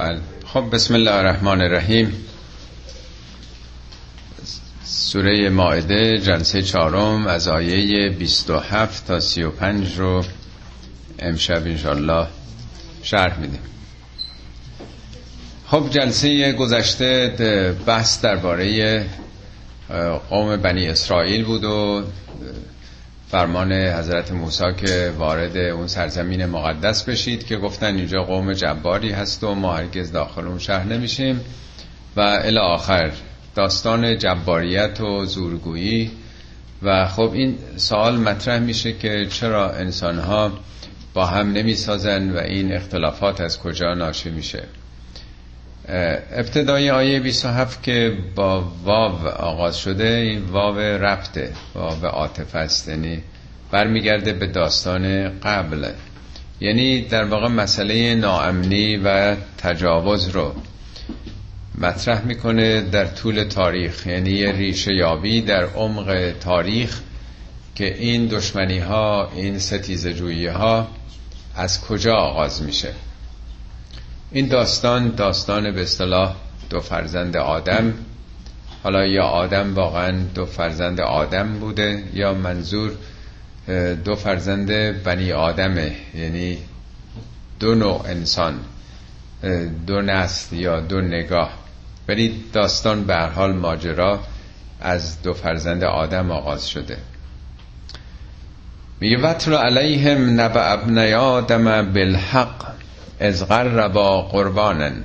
بله. خب بسم الله الرحمن الرحیم. سوره ماعده جلسه چهارم از آیه 27 تا 35 رو امشب انشالله شرح میدیم. خب جلسه گذشته بحث درباره قوم بنی اسرائیل بود و فرمان حضرت موسی که وارد اون سرزمین مقدس بشید که گفتن اینجا قوم جباری هست و ما هرگز داخل اون شهر نمیشیم. و الی آخر داستان جباریت و زورگویی. و خب این سوال مطرح میشه که چرا انسان ها با هم نمی‌سازن و این اختلافات از کجا ناشی میشه؟ ابتدای آیه 27 که با واو آغاز شده این واو ربطه واو عاطفه است یعنی برمیگرده به داستان قبل. یعنی در واقع مسئله ناامنی و تجاوز رو مطرح می‌کنه در طول تاریخ. یعنی ریشه یابی در عمق تاریخ که این دشمنی ها این ستیز جویی ها از کجا آغاز میشه. این داستان داستان به اصطلاح دو فرزند آدم. حالا یا آدم واقعا دو فرزند آدم بوده یا منظور دو فرزند بنی آدمه. یعنی دو نوع انسان دو نسل یا دو نگاه. ولی داستان به حال ماجرا از دو فرزند آدم آغاز شده. میگه وطر علیهم نبع ابن آدم بالحق. از قربا قربانن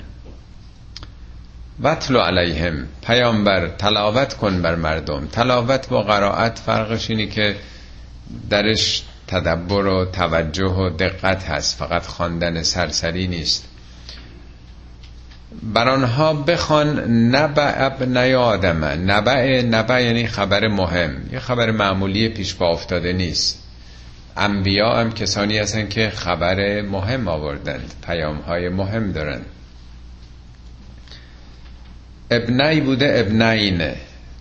وطلو علیهم پیامبر تلاوت کن بر مردم. تلاوت با قرائت فرقش اینه که درش تدبر و توجه و دقت هست فقط خواندن سرسری نیست. بر آنها بخوان نبع ابنای آدمه نبع نبع یعنی خبر مهم. یه خبر معمولی پیش با افتاده نیست. انبیا هم کسانی هستن که خبر مهم آوردند پیام های مهم دارند ابنای بوده ابنین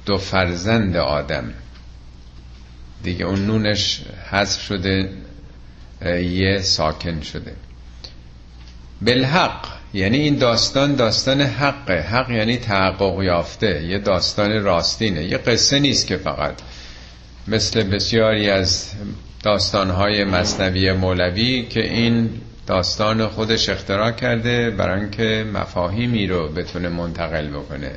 دو فرزند آدم. دیگه اون نونش حذف شده یه ساکن شده. بالحق یعنی این داستان داستان حقه. حق یعنی تحقق یافته یه داستان راستینه. یه قصه نیست که فقط. مثل بسیاری از داستانهای مصنوی مولوی که این داستان خودش اختراع کرده برای اینکه مفاهیمی رو بتونه منتقل بکنه.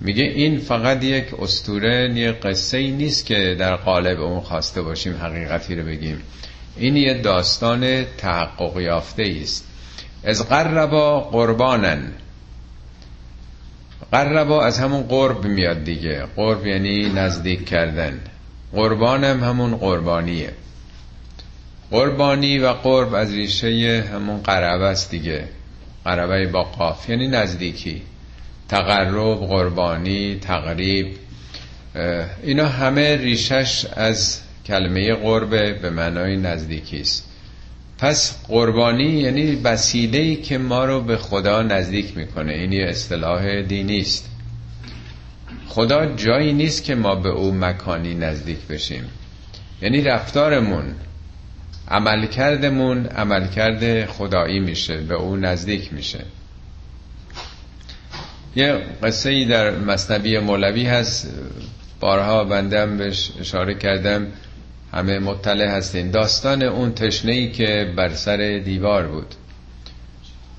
میگه این فقط یک استوره یه قصه ای نیست که در قالب اون خواسته باشیم حقیقتی رو بگیم. این یه داستان تحقق یافته است. از قربا قربانن. قربا از همون قرب میاد دیگه. قرب یعنی نزدیک کردن. قربانم همون قربانیه. قربانی و قرب از ریشه همون قربه است دیگه. قربه با قاف یعنی نزدیکی. تقرب قربانی تقریب اینا همه ریشش از کلمه قربه به معنای نزدیکی است. پس قربانی یعنی وسیله که ما رو به خدا نزدیک می‌کنه این یه اصطلاح دینی است. خدا جایی نیست که ما به او مکانی نزدیک بشیم. یعنی رفتارمون عملکردمون عملکرد خدایی میشه به او نزدیک میشه. یه قصه ای در مصنبی مولوی هست. بارها بندم بهش اشاره کردم. همه مطلع هستین. داستان اون تشنه ای که بر سر دیوار بود.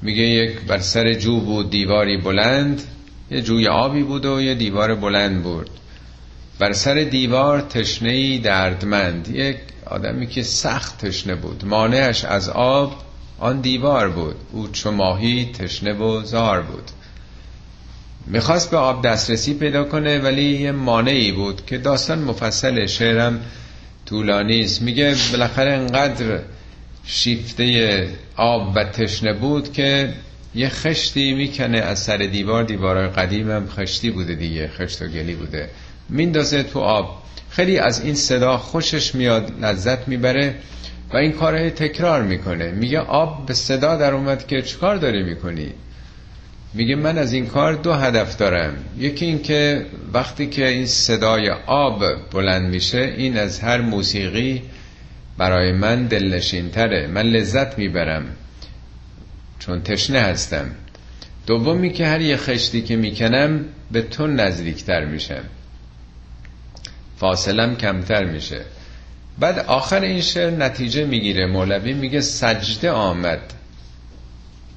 میگه یک بر سر جو بود دیواری بلند یه جوی آبی بود و یه دیوار بلند بود بر سر دیوار تشنه دردمند. یک آدمی که سخت تشنه بود. مانعش از آب آن دیوار بود. او چو ماهی تشنه و زار بود. می‌خواست به آب دسترسی پیدا کنه ولی یه مانعی بود که داستان مفصل شعرم طولانی است. میگه بالاخره انقدر شیفته آب و تشنه بود که یه خشتی می‌کنه از سر دیوار. دیوارای قدیم هم خشتی بوده دیگه خشت و گلی بوده. میندازه تو آب. خیلی از این صدا خوشش میاد لذت می‌بره و این کار تکرار می‌کنه. میگه آب به صدا در اومد که چیکار داری می‌کنی؟ میگه من از این کار دو هدف دارم. یکی این که وقتی که این صدای آب بلند میشه این از هر موسیقی برای من دلنشین تره من لذت می‌برم چون تشنه هستم. دومی که هر یه خشتی که می‌کنم به تو نزدیکتر میشم. فاصلم کمتر میشه. بعد آخر این شعر نتیجه می‌گیره. مولوی میگه سجده آمد.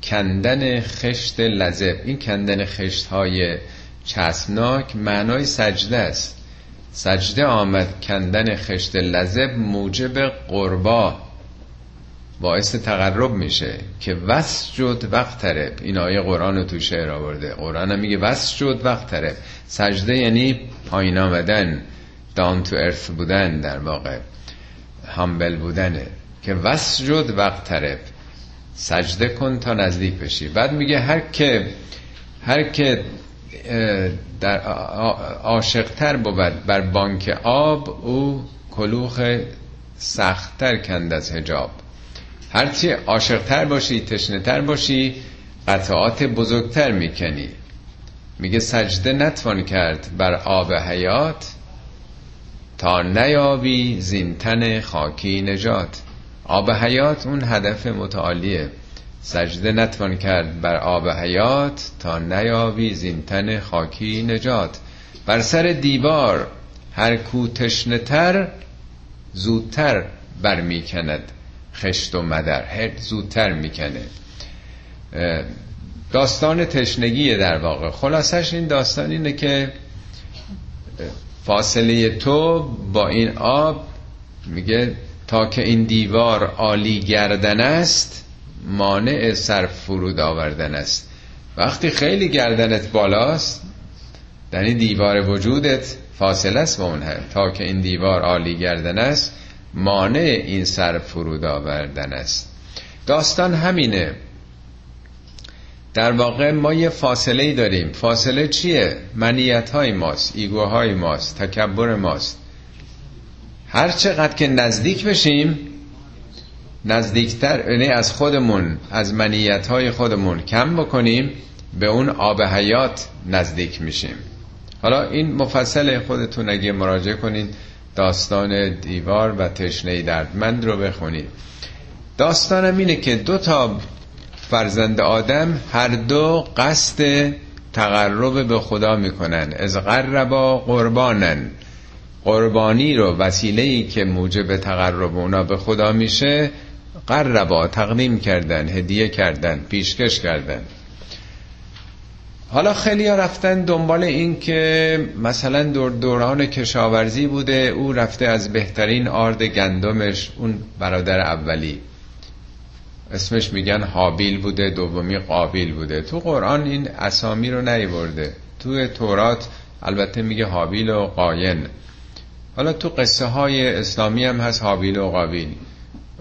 کندن خشت لذب. این کندن خشت های چسبناک معنای سجده است. سجده آمد کندن خشت لذب موجب قربا. باعث تقرب میشه که وسجد وقت ترب این آیه قرآن رو تو شعر آورده. قرآن هم میگه وسجد وقت ترب سجده یعنی پایین آمدن. دان تو ارث بودن در واقع همبل بودنه که وسجد وقت ترب سجده کن تا نزدیک بشی. بعد میگه هر که هر که در عاشقتر بود بر بانک آب او کلوخ سختتر کند از هجاب هرچی عاشقتر باشی تشنهتر باشی قطعات بزرگتر می‌کنی. میگه سجده نتوان کرد بر آب حیات تا نیابی زینتن خاکی نجات. آب حیات اون هدف متعالیه. سجده نتوان کرد بر آب حیات تا نیابی زینتن خاکی نجات. بر سر دیوار هر کو تشنتر زودتر برمیکند. خشت و مدر هر زودتر می‌کنه. داستان تشنگیه در واقع. خلاصش این داستان اینه که فاصله تو با این آب میگه تا که این دیوار عالی گردن است مانع سر فرود آوردن است. وقتی خیلی گردنت بالاست در این دیوار وجودت فاصله است با اون تا که این دیوار عالی گردن است مانع این سر فرود آوردن است. داستان همینه. در واقع ما یه فاصله داریم. فاصله چیه؟ منیت های ماست ایگوهای ماست تکبر ماست. هر چقدر که نزدیک بشیم نزدیکتر یعنی از خودمون از منیت های خودمون کم بکنیم به اون آب حیات نزدیک میشیم. حالا این مفصل خودتون اگه مراجعه کنین داستان دیوار و تشنه دردمند رو بخونید. داستانم اینه که دو تا فرزند آدم هر دو قصد تقرب به خدا می‌کنن. از قربا قربانن. قربانی رو وسیله ای که موجب تقرب اونا به خدا میشه قربا تقدیم کردن هدیه کردن پیشکش کردن. حالا خیلی ها رفتن دنبال این که مثلا دور دوران کشاورزی بوده او رفته از بهترین آرد گندمش اون برادر اولی. اسمش میگن حابیل بوده دومی قابیل بوده. تو قرآن این اسامی رو نیورده. تو تورات البته میگه حابیل و قاین. حالا تو قصه های اسلامی هم هست حابیل و قابیل.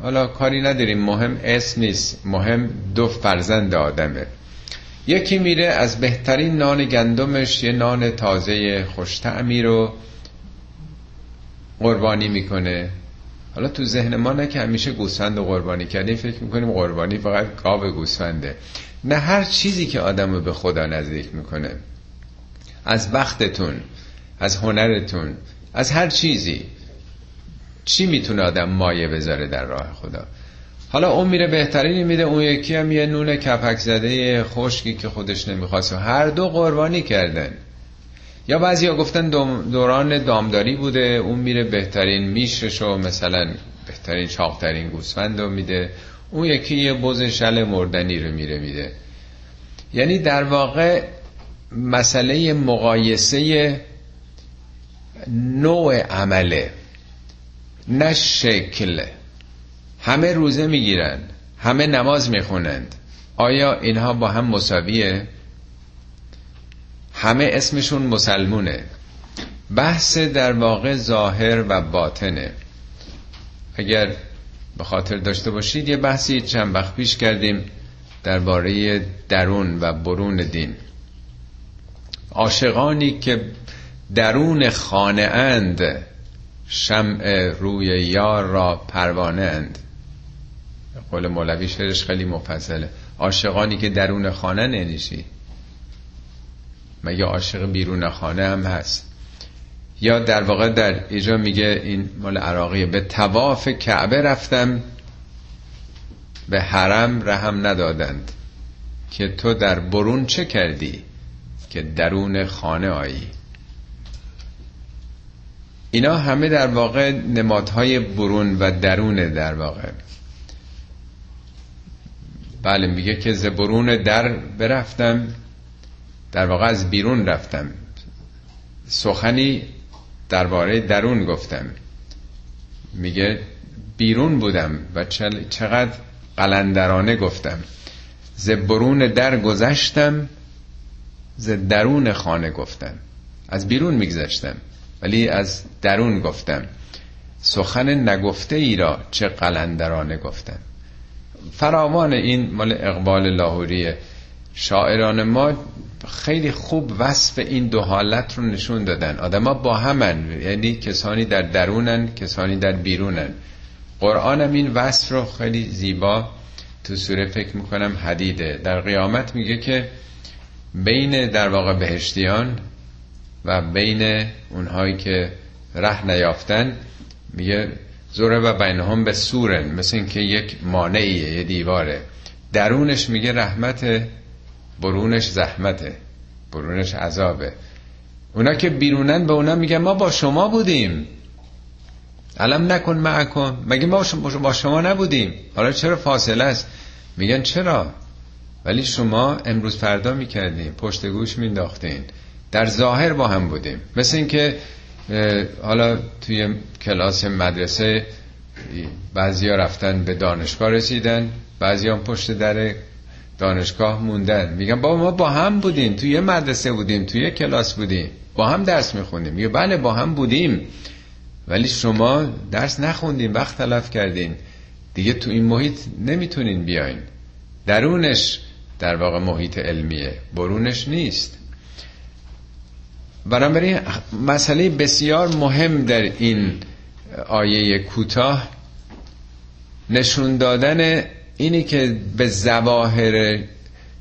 حالا کاری نداریم. مهم اسم نیست. مهم دو فرزند آدمه. یکی میره از بهترین نان گندمش یه نان تازه خوشتعمی رو قربانی می‌کنه. حالا تو ذهن ما نه که همیشه گوسفند رو قربانی کردیم فکر می‌کنیم قربانی فقط گاو گوسفنده. نه هر چیزی که آدم رو به خدا نزدیک می‌کنه. از بختتون از هنرتون از هر چیزی. چی می‌تونه آدم مایه بذاره در راه خدا؟ حالا اون میره بهترینی میده. اون یکی هم یه نون کپک زده خشکی که خودش نمی‌خواست هر دو قربانی کردن. یا بعضی ها گفتن دوران دامداری بوده اون میره بهترین میشش و مثلا بهترین چاقترین گوسفند رو میده. اون یکی یه بز شل مردنی رو میره میده. یعنی در واقع مسئله مقایسه نوع عمله نه شکل. همه روزه می‌گیرن همه نماز می‌خونند. آیا اینها با هم مساویه؟ همه اسمشون مسلمونه. بحث در واقع ظاهر و باطنه. اگر به خاطر داشته باشید یه بحثی چند وقت پیش کردیم درباره درون و برون دین. عاشقانی که درون خانه اند شمع روی یار را پروانه اند. قول مولوی شعرش خیلی مفصله. عاشقانی که درون خانه ننیشی مگه عاشق بیرون خانه هم هست. یا در واقع در ایجا میگه این مال عراقیه. به تواف کعبه رفتم به حرم رحم ندادند. که تو در برون چه کردی؟ که درون خانه آیی. اینا همه در واقع نمادهای برون و درون در واقع. بله میگه که ز برون در برفتم. در واقع از بیرون رفتم. سخنی درباره درون گفتم. میگه بیرون بودم و چقدر قلندرانه گفتم. ز برون در گذشتم ز درون خانه گفتم. از بیرون میگذشتم ولی از درون گفتم. سخن نگفته ای را چه قلندرانه گفتم. فراوان این مال اقبال لاهوریه. شاعران ما خیلی خوب وصف این دو حالت رو نشون دادن. آدما با همن یعنی کسانی در درونن کسانی در بیرونن. قرآن هم این وصف رو خیلی زیبا تو سوره فکر می‌کنم حدیده. در قیامت میگه که بین در واقع بهشتیان و بین اونهایی که ره نیافتن میگه زوره و بینهم به سورن مثل اینکه یک مانعیه یه دیواره. درونش میگه رحمت برونش زحمته برونش عذابه. اونا که بیرونن به اونا میگه ما با شما بودیم. علم نکن معکن مگه ما با شما نبودیم؟ حالا چرا فاصله است؟ میگن چرا؟ ولی شما امروز فردا می‌کردین پشت گوش مینداختین. در ظاهر با هم بودیم. مثل اینکه حالا توی کلاس مدرسه بعضیا رفتن به دانشگاه رسیدن بعضی پشت در دانشگاه موندن. میگن بابا ما با هم بودیم. توی یه مدرسه بودیم توی یه کلاس بودیم. با هم درس می‌خونیم میگه بله با هم بودیم. ولی شما درس نخوندین وقت تلف کردین. دیگه تو این محیط نمی‌تونین بیاین. درونش در واقع محیط علمیه. برونش نیست. بنابراین مسئله بسیار مهم در این آیه کوتاه نشون دادن اینی که به زواهر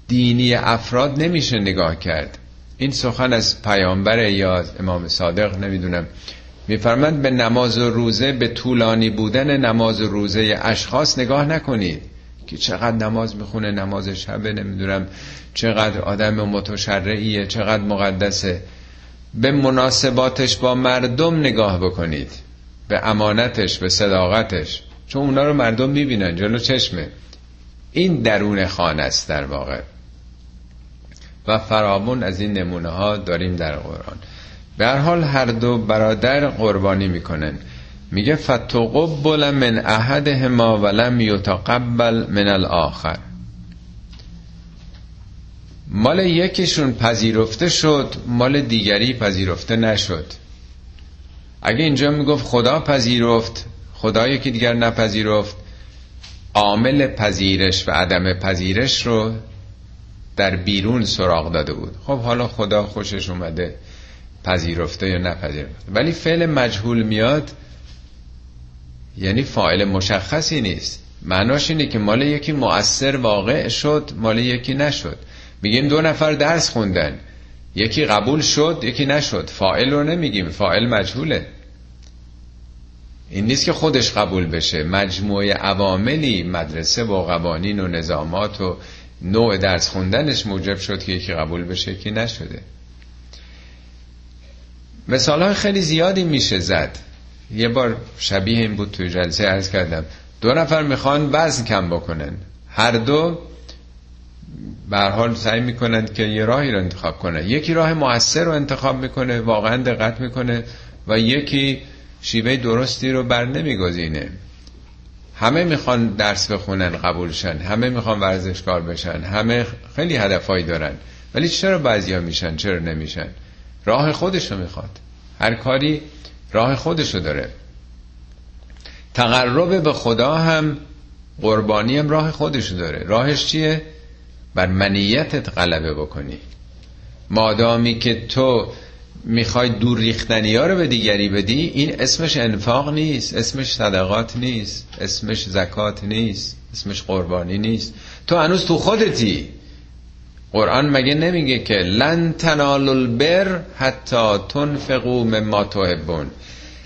دینی افراد نمیشه نگاه کرد. این سخن از پیامبر یا امام صادق نمی‌دونم. میفرمند به نماز و روزه به طولانی بودن نماز و روزه اشخاص نگاه نکنید که چقدر نماز می‌خونه نماز شبه نمی‌دونم. چقدر آدم متشرعیه چقدر مقدسه. به مناسباتش با مردم نگاه بکنید. به امانتش به صداقتش. چون اونا رو مردم می‌بینن جلو چشمه. این درون خانه است در واقع. و فرامون از این نمونه ها داریم در قرآن. به هر حال هر دو برادر قربانی می‌کنن. میگه فتقبل من احدهما ولم یتقبل من الاخر. مال یکیشون پذیرفته شد مال دیگری پذیرفته نشد. اگه اینجا می‌گفت خدا پذیرفت خدا یکی دیگر نپذیرفت عامل پذیرش و عدم پذیرش رو در بیرون سراغ داده بود. خب حالا خدا خوشش اومده پذیرفته یا نپذیرفته. ولی فعل مجهول میاد یعنی فاعل مشخصی نیست. معناش اینه که مال یکی مؤثر واقع شد مال یکی نشد. میگیم دو نفر درس خوندن. یکی قبول شد یکی نشد. فائل رو نمیگیم فائل مجهوله. این نیست که خودش قبول بشه. مجموعه عواملی مدرسه با قوانین و نظامات و نوع درس خوندنش موجب شد که یکی قبول بشه یکی نشده. مثال های خیلی زیادی میشه زد. یه بار شبیه این بود توی جلسه ارز کردم. دو نفر می‌خوان وزن کم بکنن. هر دو به حال سعی می‌کنند که یه راهی رو انتخاب کنه یکی راه موثر رو انتخاب می‌کنه واقعا دقت می‌کنه و یکی شیوه درستی رو بر نمیگزینه. همه می‌خوان درس بخونن قبول شن. همه می‌خوان ورزشکار بشن. همه خیلی هدفهایی دارن. ولی چرا بعضیا میشن؟ چرا نمیشن؟ راه خودش رو می‌خواد. هر کاری راه خودش رو داره. تقرب به خدا هم قربانی هم راه خودش داره. راهش چیه؟ بر منیتت غلبه بکنی. مادامی که تو می‌خوای دور ریختنی ها رو به دیگری بدی این اسمش انفاق نیست اسمش صدقات نیست اسمش زکات نیست اسمش قربانی نیست. تو هنوز تو خودتی. قرآن مگه نمیگه که لن تنالوا البر حتی تنفقوا مما تحبون.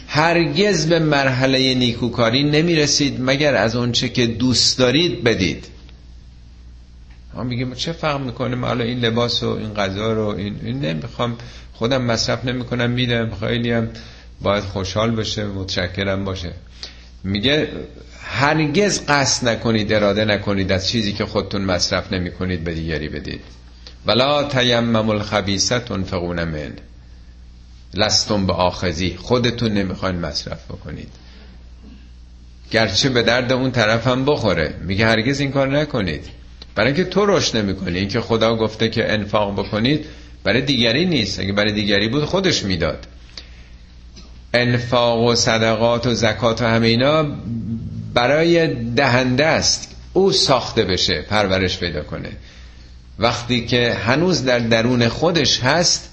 هرگز به مرحله نیکوکاری نمی‌رسید مگر از اونچه که دوست دارید بدید. ما میگیم چه فرق می‌کنه ما این لباس و این غذا رو این, این نمی‌خوام خودم مصرف نمی‌کنم میدم خیلی هم باید خوشحال بشه متشکرم باشه. میگه هرگز قصد نکنید اراده نکنید از چیزی که خودتون مصرف نمی کنید به دیگری بدید. ولا تیمم الخبیثت تنفقون من لستم به آخذی. خودتون نمی‌خواین مصرف بکنید. گرچه به درد اون طرف هم بخوره. میگه هرگز این کار نکنید. برای اینکه تو رشد نمی‌کنی اینکه خدا گفته که انفاق بکنید برای دیگری نیست. اگه برای دیگری بود خودش می‌داد. انفاق و صدقات و زکات و همه اینا برای دهنده است. او ساخته بشه پرورش پیدا کنه. وقتی که هنوز در درون خودش هست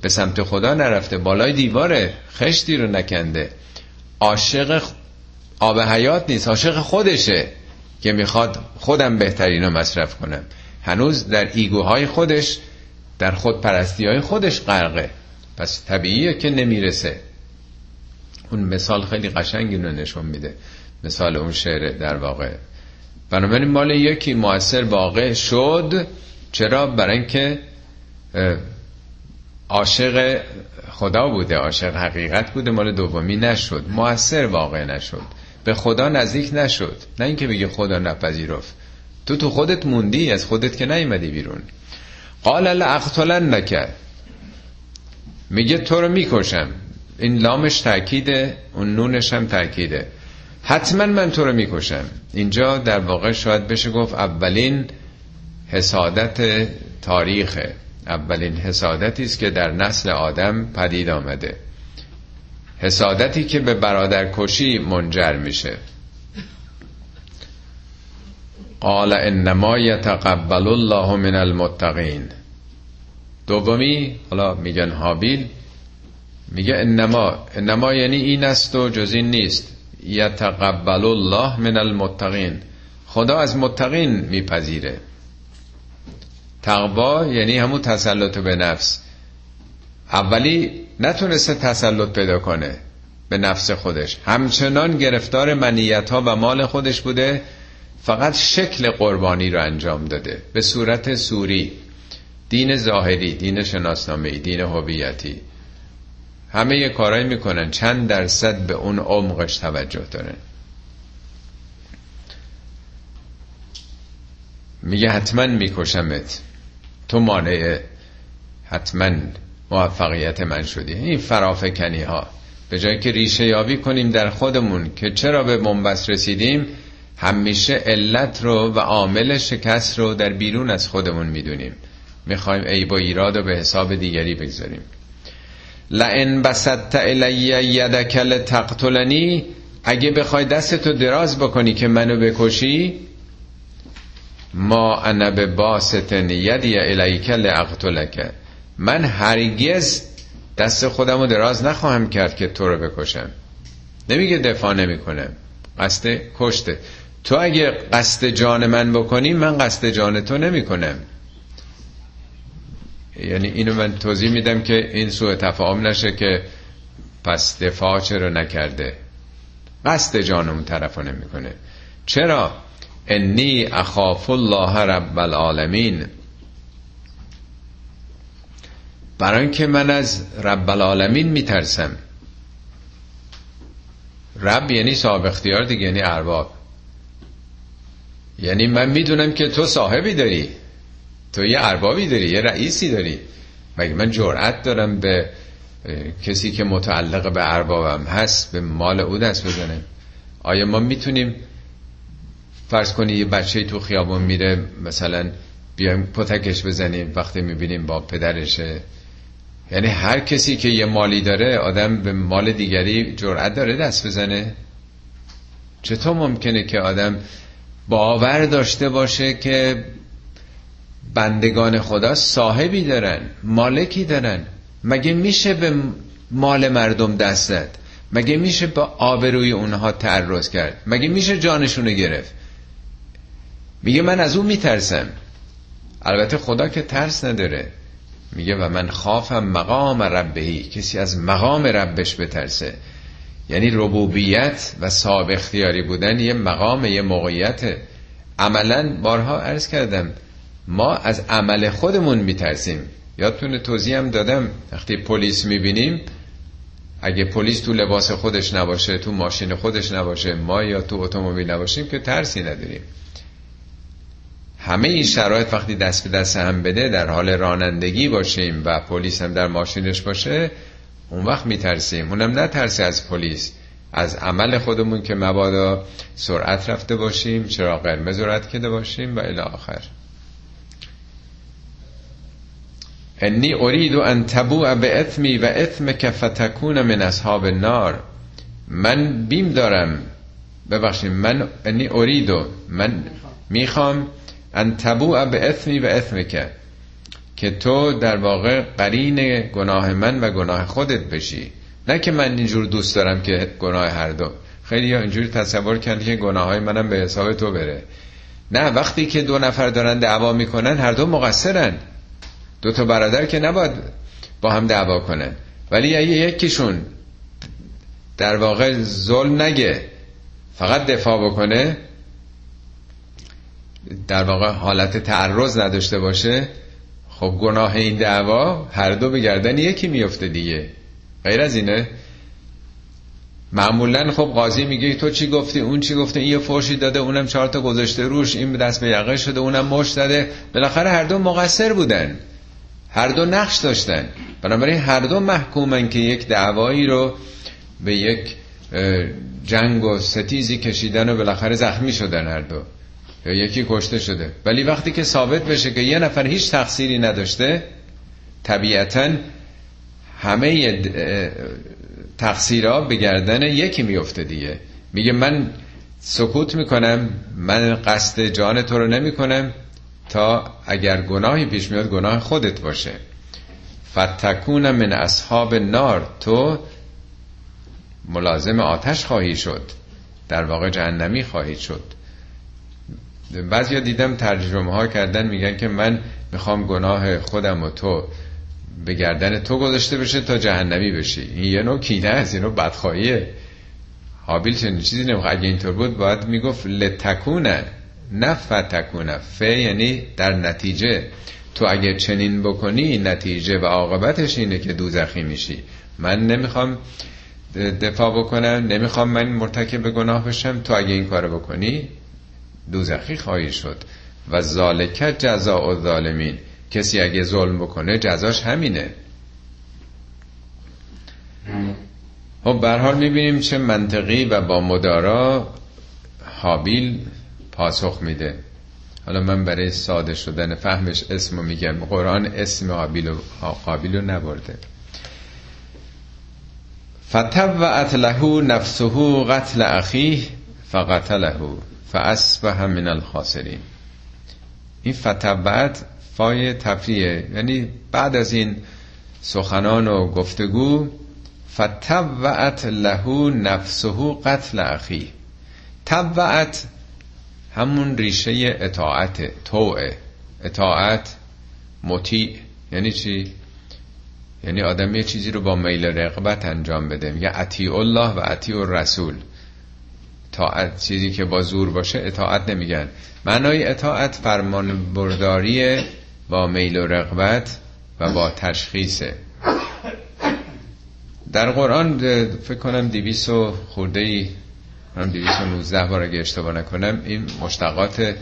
به سمت خدا نرفته بالای دیواره خشتی رو نکنده. عاشق آب حیات نیست عاشق خودشه. که می‌خواد خودم بهترین رو مصرف کنم. هنوز در ایگوهای خودش در خود پرستی های خودش غرقه. پس طبیعیه که نمی‌رسه. اون مثال خیلی قشنگی رو نشون میده. مثال اون شعر در واقع. بنابراین مال یکی موثر واقع شد. چرا؟ برای اینکه عاشق خدا بوده عاشق حقیقت بوده. مال دومی نشد. موثر واقع نشد. به خدا نزدیک نشد. نه اینکه بگه خدا نپذیرفت. تو تو خودت موندی از خودت که نیومدی بیرون. قال لاقتلن نکرد میگه تو رو می‌کشم. این لامش تاکیده اون نونش هم تاکیده حتما من تو رو می‌کشم. اینجا در واقع شاید بشه گفت اولین حسادت تاریخ اولین حسادتی است که در نسل آدم پدید آمده. حسادتی که به برادرکشی منجر میشه. قال انما یتقبل الله من المتقین. دومی حالا میگن حابیل میگه انما انما یعنی این است و جز این نیست. یتقبل الله من المتقین. خدا از متقین میپذیره. تقوا یعنی همون تسلط به نفس. اولی نتونسته تسلط پیدا کنه به نفس خودش. همچنان گرفتار منیت ها و مال خودش بوده فقط شکل قربانی رو انجام داده. به صورت سوری دین ظاهری دین شناسنامه دین هویتی. همه کارایی می‌کنن چند درصد به اون عمقش توجه دارن. میگه حتما میکشمت. تو مانع حتما موفقیت من شدی. این فرافکنی ها به جای که ریشه یابی کنیم در خودمون که چرا به منبس رسیدیم همیشه علت رو و عامل شکست رو در بیرون از خودمون می‌دونیم. می‌خوایم ای با ایراد و به حساب دیگری بگذاریم. لئن بسطت الی یدک لتقتلنی اگه بخوای دستتو دراز بکنی که منو بکشی ما انا به باستن یدی الیک لاقتلک من هرگز دست خودم رو دراز نخواهم کرد که تو رو بکشم. نمیگه دفاع نمی‌کنم. قصد کشته. تو اگه قصد جان من بکنی من قصد جان تو نمی‌کنم. یعنی اینو من توضیح میدم که این سوء تفاهم نشه که پس دفاع چرا نکرده؟ قصد جان اون طرف نمی‌کنه. چرا؟ انی اخاف الله رب العالمین. برای اینکه من از رب العالمین میترسم. رب یعنی صاحب اختیار دیگه یعنی ارباب. یعنی من می‌دونم که تو صاحبی داری. تو یه اربابی داری یه رئیسی داری. مگه من جرأت دارم به کسی که متعلق به اربابم هست به مال او دست بزنه آیا ما می‌تونیم فرض کنی یه بچه تو خیابون میره مثلا بیایم پتکش بزنیم وقتی می‌بینیم با پدرشه یعنی هر کسی که یه مالی داره آدم به مال دیگری جرأت داره دست بزنه. چطور ممکنه که آدم باور داشته باشه که بندگان خدا صاحبی دارن مالکی دارن؟ مگه میشه به مال مردم دست زد؟ مگه میشه با آبروی اونها تعرض کرد؟ مگه میشه جانشونو گرفت؟ میگه من از اون میترسم. البته خدا که ترس نداره. میگه و من خوافم مقام ربهی. کسی از مقام ربش بترسه. یعنی ربوبیت و صاحب اختیاری بودن یه مقام یه موقعیت. عملا بارها عرض کردم ما از عمل خودمون میترسیم. یادتونه توضیح هم دادم وقتی پلیس می‌بینیم اگه پلیس تو لباس خودش نباشه تو ماشین خودش نباشه ما یا تو اتومبیل نباشیم که ترسی نداریم. همه این شرایط وقتی دست به دست هم بده در حال رانندگی باشیم و پلیس هم در ماشینش باشه اون وقت میترسیم. اونم ترسی از پلیس. از عمل خودمون که مبادا سرعت رفته باشیم چرا قرمز رد کرده باشیم و الی آخر. انی ارید ان تبوع به اثمی و اثم فتکون من اصحاب النار. من بیم دارم. ببخشید من انی اریدو. من می‌خوام ان تبوع به اثمی و اثم که که تو در واقع قرین گناه من و گناه خودت بشی. نه که من اینجور دوست دارم که گناه هر دو. خیلی اینجوری تصور کردی که گناه های منم به حساب تو بره. نه وقتی که دو نفر دارن دعوا می‌کنن هر دو مقصرن. دو تا برادر که نباید با هم دعوا کنن. ولی یکیشون در واقع ظلم نگه. فقط دفاع بکنه. در واقع حالت تعرض نداشته باشه خب گناه این دعوا هر دو به گردن یکی میفته دیگه. غیر از اینه معمولا خب قاضی میگه تو چی گفتی اون چی گفته این یه فرشی داده اونم چهار تا گذاشته روش این دست به یقه شده اونم مش داده بالاخره هر دو مقصر بودن. هر دو نقش داشتن. بنابراین هر دو محکومن که یک دعوایی رو به یک جنگ و ستیزی کشیدن و بالاخره زخمی شدن هر دو. یا یکی کشته شده. ولی وقتی که ثابت بشه که یه نفر هیچ تقصیری نداشته طبیعتا همه تقصیرها به گردن یکی میفته دیگه. میگه من سکوت می‌کنم من قصد جان تو رو نمی‌کنم تا اگر گناهی پیش میاد گناه خودت باشه. فتکون من اصحاب نار تو ملازم آتش خواهی شد. در واقع جهنمی خواهی شد. بعضی دیدم ترجمه ها کردن میگن که من می‌خوام گناه خودم و تو به گردن تو گذاشته بشه تا جهنمی بشی. این یه نوع کینه از یه نوع بدخواهیه. حابیل چنین چیزی نمی‌خواد. اگه اینطور بود باید می‌گفت لتکونه نه فتکونه ف یعنی در نتیجه. تو اگه چنین بکنی نتیجه و عاقبتش اینه که دوزخی میشی. من نمی‌خوام دفاع بکنم نمی‌خوام من مرتکب گناه بشم. تو اگه این کارو بکنی دوزخی خواهی شد. و ذالک جزاء الظالمین. کسی اگه ظلم بکنه جزاش همینه. خب به حال می‌بینیم چه منطقی و با مدارا حابیل پاسخ میده. حالا من برای ساده شدن فهمش اسمو میگم. قرآن اسم حابیل و قابیل رو نبرده. فتوعت له نفسه قتل اخیه فقتله. فاصبح من الخاسرین. این فتبت فای تفریه یعنی بعد از این سخنان و گفتگو فتبعت له نفسه قتل اخی. تبعت همون ریشه اطاعت توعه. اطاعت مطیع. یعنی چی؟ یعنی آدم یه چیزی رو با میل رقبت انجام بده. میگه اطیع الله و اطیع الرسول اطاعت چیزی که با زور باشه اطاعت نمیگن. معنای اطاعت فرمان برداری با میل و رغبت و با تشخیصه. در قرآن فکر کنم دیویس و خورده ای و 219 بار اگه اشتباه نکنم این مشتقات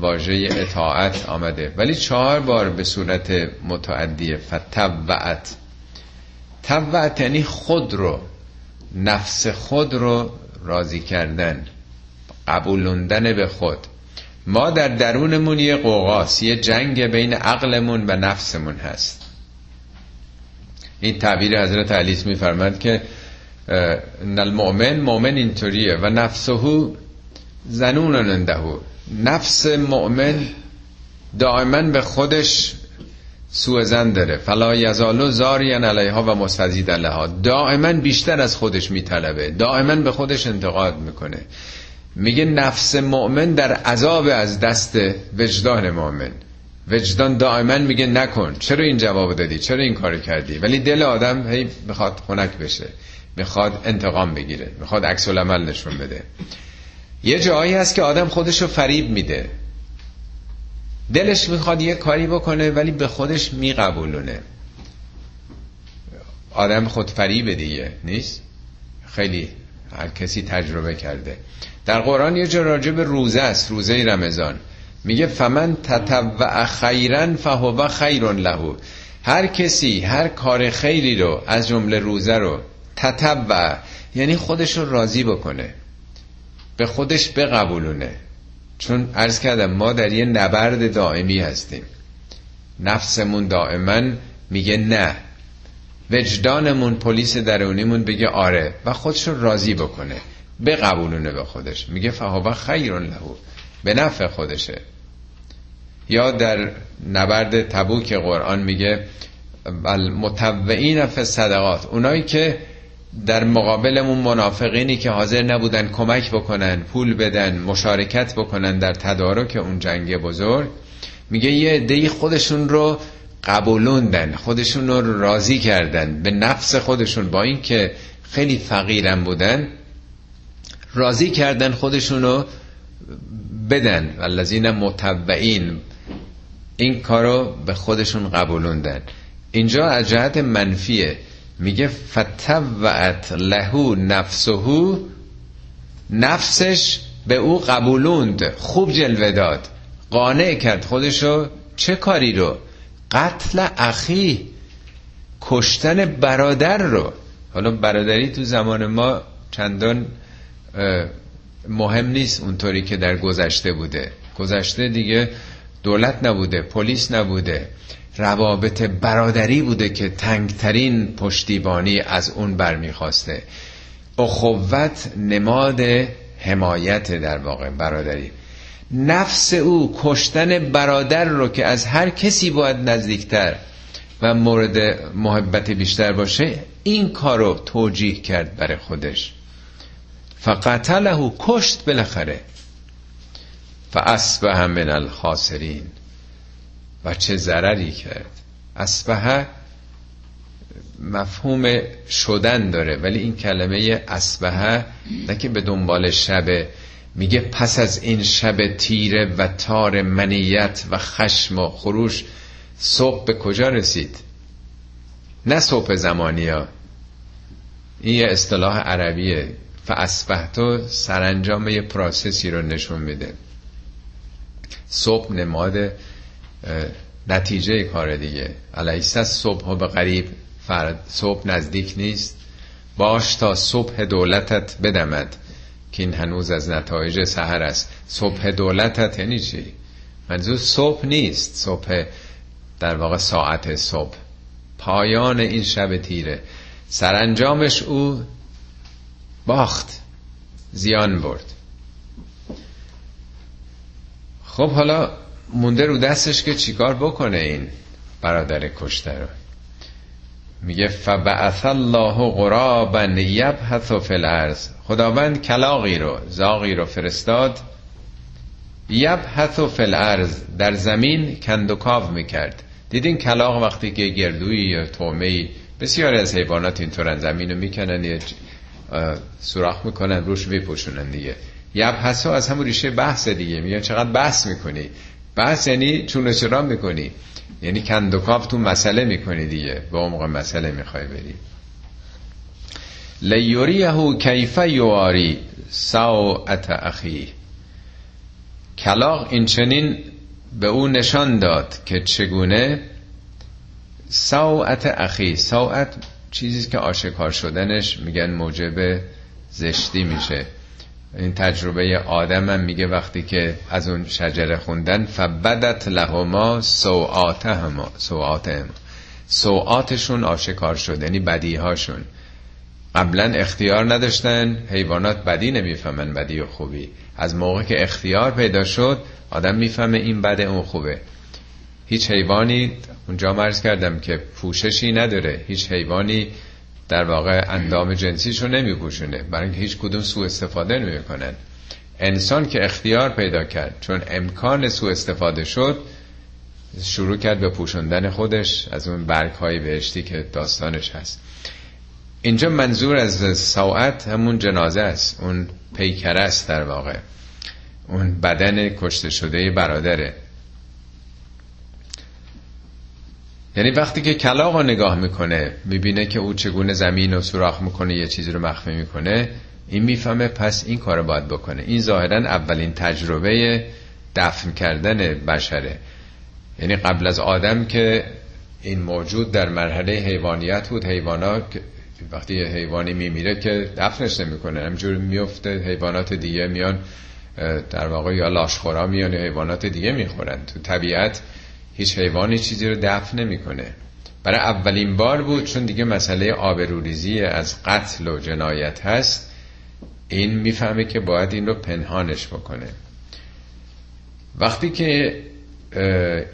واژه اطاعت آمده. ولی چهار بار به صورت متعدی فتبعت تبعت یعنی خود رو نفس خود رو راضی کردن قبولوندن به خود. ما در درونمون یه قوقاس یه جنگ بین عقلمون و نفسمون هست. این تعبیر حضرت علیس می فرمد که المؤمن مؤمن اینطوریه و نفسهو زنون اندهو نفس مؤمن دائما به خودش سوء زن داره. فلا یزالو زارین علیها و مستزید علیها دائما بیشتر از خودش میطلبه. دائما به خودش انتقاد می‌کنه. میگه نفس مؤمن در عذاب از دست وجدان مؤمن. وجدان دائما میگه نکن. چرا این جواب دادی؟ چرا این کارو کردی؟ ولی دل آدم هی می‌خواد خنک بشه. می‌خواد انتقام بگیره. می‌خواد عکس العمل نشون بده. یه جایی هست که آدم خودشو فریب میده. دلش می‌خواد یه کاری بکنه ولی به خودش میقبولونه. آدم خودفریبه دیگه نیست؟ خیلی هر کسی تجربه کرده. در قرآن یه جا راجع به روزه است روزه رمضان. میگه فمن تطوع خیرا فهو خیر له. هر کسی هر کار خیری رو از جمله روزه رو تطوع یعنی خودش رو راضی بکنه به خودش بقبولونه. چون عرض کردم ما در یه نبرد دائمی هستیم. نفسمون دائما میگه نه. وجدانمون پلیس درونیمون بگه آره و خودش رو راضی بکنه. بقبولونه به خودش. میگه فهو خیر له. به نفع خودشه. یا در نبرد تبوک قرآن میگه المتوعین فی صدقات اونایی که در مقابلمون منافقینی که حاضر نبودن کمک بکنن پول بدن مشارکت بکنن در تدارک اون جنگ بزرگ میگه یه عده‌ای خودشون رو قبولوندن خودشون رو راضی کردن به نفس خودشون با اینکه خیلی فقیرم بودن راضی کردن خودشون رو بدن. والذین متبعین این کارو به خودشون قبولوندن. اینجا از جهت منفیه. میگه فتوعت لهو نفسهو نفسش به او قبولوند خوب جلوه داد. قانع کرد خودشو. چه کاری رو؟ قتل اخی کشتن برادر رو. حالا برادری تو زمان ما چندان مهم نیست اونطوری که در گذشته بوده. گذشته دیگه دولت نبوده پلیس نبوده. روابط برادری بوده که تنگترین پشتیبانی از اون برمیخواسته. اخوت نماد حمایت در واقع برادری. نفس او کشتن برادر رو که از هر کسی باید نزدیکتر و مورد محبت بیشتر باشه این کار رو توجیه کرد برای خودش. فقتله کشت بالاخره. فاصبح من الخاسرین. و چه ضرری کرد. اسبه مفهوم شدن داره ولی این کلمه اسبه نه که به دنبال شبه میگه پس از این شب تیره و تار منیت و خشم و خروش صبح به کجا رسید؟ نه صبح زمانی ها. این یه اصطلاح عربیه. فاسبحتو سرانجام یه پراسسی رو نشون میده. صبح نماد نتیجه کار دیگه. علیست صبح و به قریب فرد صبح نزدیک نیست. باش تا صبح دولتت بدمد که این هنوز از نتایج سهر است. صبح دولتت یعنی چی؟ منظور صبح نیست. صبح در واقع ساعت صبح. پایان این شب تیره. سرانجامش او باخت زیان برد. خب حالا مونده رو دستش که چیکار بکنه این برادر کشته رو. میگه فبعث الله غرابا یبحث فی الارض. خداوند کلاقی رو زاغی رو فرستاد. یبحث فی الارض. در زمین کندوکاو می‌کرد. دیدین کلاق وقتی که گردوی یا تومه بسیاری از حیوانات اینطورن زمین رو می‌کنن یه سوراخ می‌کنن روش میپوشونن دیگه. یبحث از همون ریشه بحث دیگه. میگن چقدر بحث می‌کنی؟ بحث یعنی چون چرا می‌کنی. یعنی کندوکاف تو مسئله می‌کنی دیگه. به موقع مسئله می‌خوای بری. لیوریهو کیف یواری ساعت اخی. کلاق این چنین به او نشان داد که چگونه ساعت اخی. ساعت چیزی که آشکار شدنش میگن موجب زشتی میشه. این تجربه آدم هم میگه وقتی که از اون شجره خوندن فبدت لهما سوعاتهما سوعاتهم سوعاتشون آشکار شد یعنی بدیهاشون. قبلا اختیار نداشتن حیوانات بدی نمی‌فهمن بدی و خوبی. از موقع که اختیار پیدا شد آدم می‌فهمه این بده اون خوبه. هیچ حیوانی اونجا مرز کردم که پوششی نداره. هیچ حیوانی در واقع اندام جنسیشو نمیپوشونه. برای اینکه هیچ کدوم سوء استفاده نمی‌کنن. انسان که اختیار پیدا کرد چون امکان سوء استفاده شد شروع کرد به پوشوندن خودش از اون برگ های بهشتی که داستانش هست. اینجا منظور از ساعت همون جنازه است. اون پیکره است در واقع. اون بدن کشته شده برادره. یعنی وقتی که کلاق رو نگاه می‌کنه می‌بینه که او چگونه زمین رو سوراخ می‌کنه یه چیزی رو مخفی می‌کنه این می‌فهمه پس این کار باید بکنه. این ظاهرا اولین تجربه دفن کردن بشره. یعنی قبل از آدم که این موجود در مرحله حیوانیت بود حیوانات وقتی یه حیوانی میمیره که دفنش نمی‌کنه. همجور میفته حیوانات دیگه میان در واقع یا لاشخورا میان یا حیوانات دیگه می‌خورن. تو طبیعت هیچ حیوانی چیزی رو دفن نمی‌کنه. برای اولین بار بود چون دیگه مسئله آبروریزی از قتل و جنایت هست. این می‌فهمه که باید این رو پنهانش بکنه. وقتی که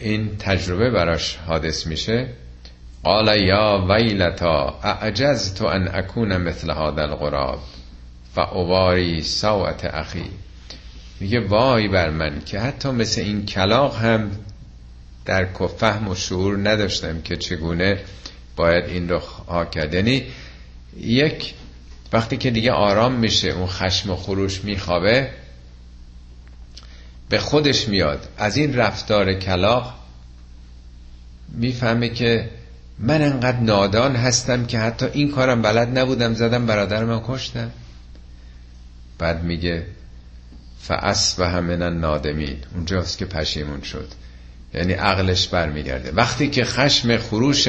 این تجربه براش حادث میشه قال یا ویلتا اعجزت ان اکون مثل هذا الغراب؟ فاواری سوعت اخی. میگه وای بر من که حتی مثل این کلاق هم در فهم و شعور نداشتم که چگونه باید این رو کرد. یعنی یک وقتی که دیگه آرام میشه اون خشم و خروش میخوابه به خودش میاد. از این رفتار کلاق می‌فهمه که من انقدر نادان هستم که حتی این کارم بلد نبودم زدم برادر من کشتم. بعد میگه و من نادمین اونجاست که پشیمون شد. یعنی عقلش برمیگرده. وقتی که خشم خروش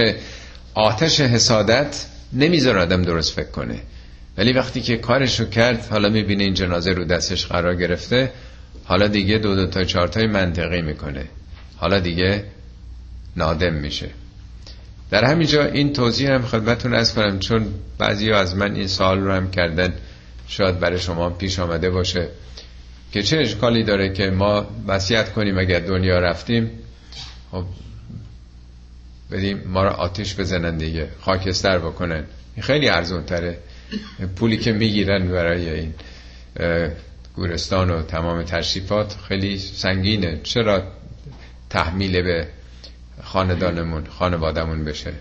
آتش حسادت نمی‌ذاره آدم درست فکر کنه. ولی وقتی که کارشو کرد حالا می‌بینه این جنازه رو دستش قرار گرفته حالا دیگه دو دو تا چهار تای منطقی می‌کنه. حالا دیگه نادم میشه. در همینجا این توضیح هم خدمتون از کنم چون بعضی از من این سال رو هم کردن شاید برای شما پیش آمده باشه. که چه اشکالی داره که ما وصیت کنیم اگر دنیا رفتیم؟ خب بدیم ما رو آتش بزنن دیگه خاکستر بکنن. خیلی ارزون تره پولی که می‌گیرن برای این گورستان و تمام تشریفات خیلی سنگینه. چرا تحمیل به خاندانمون خانوادمون بشه؟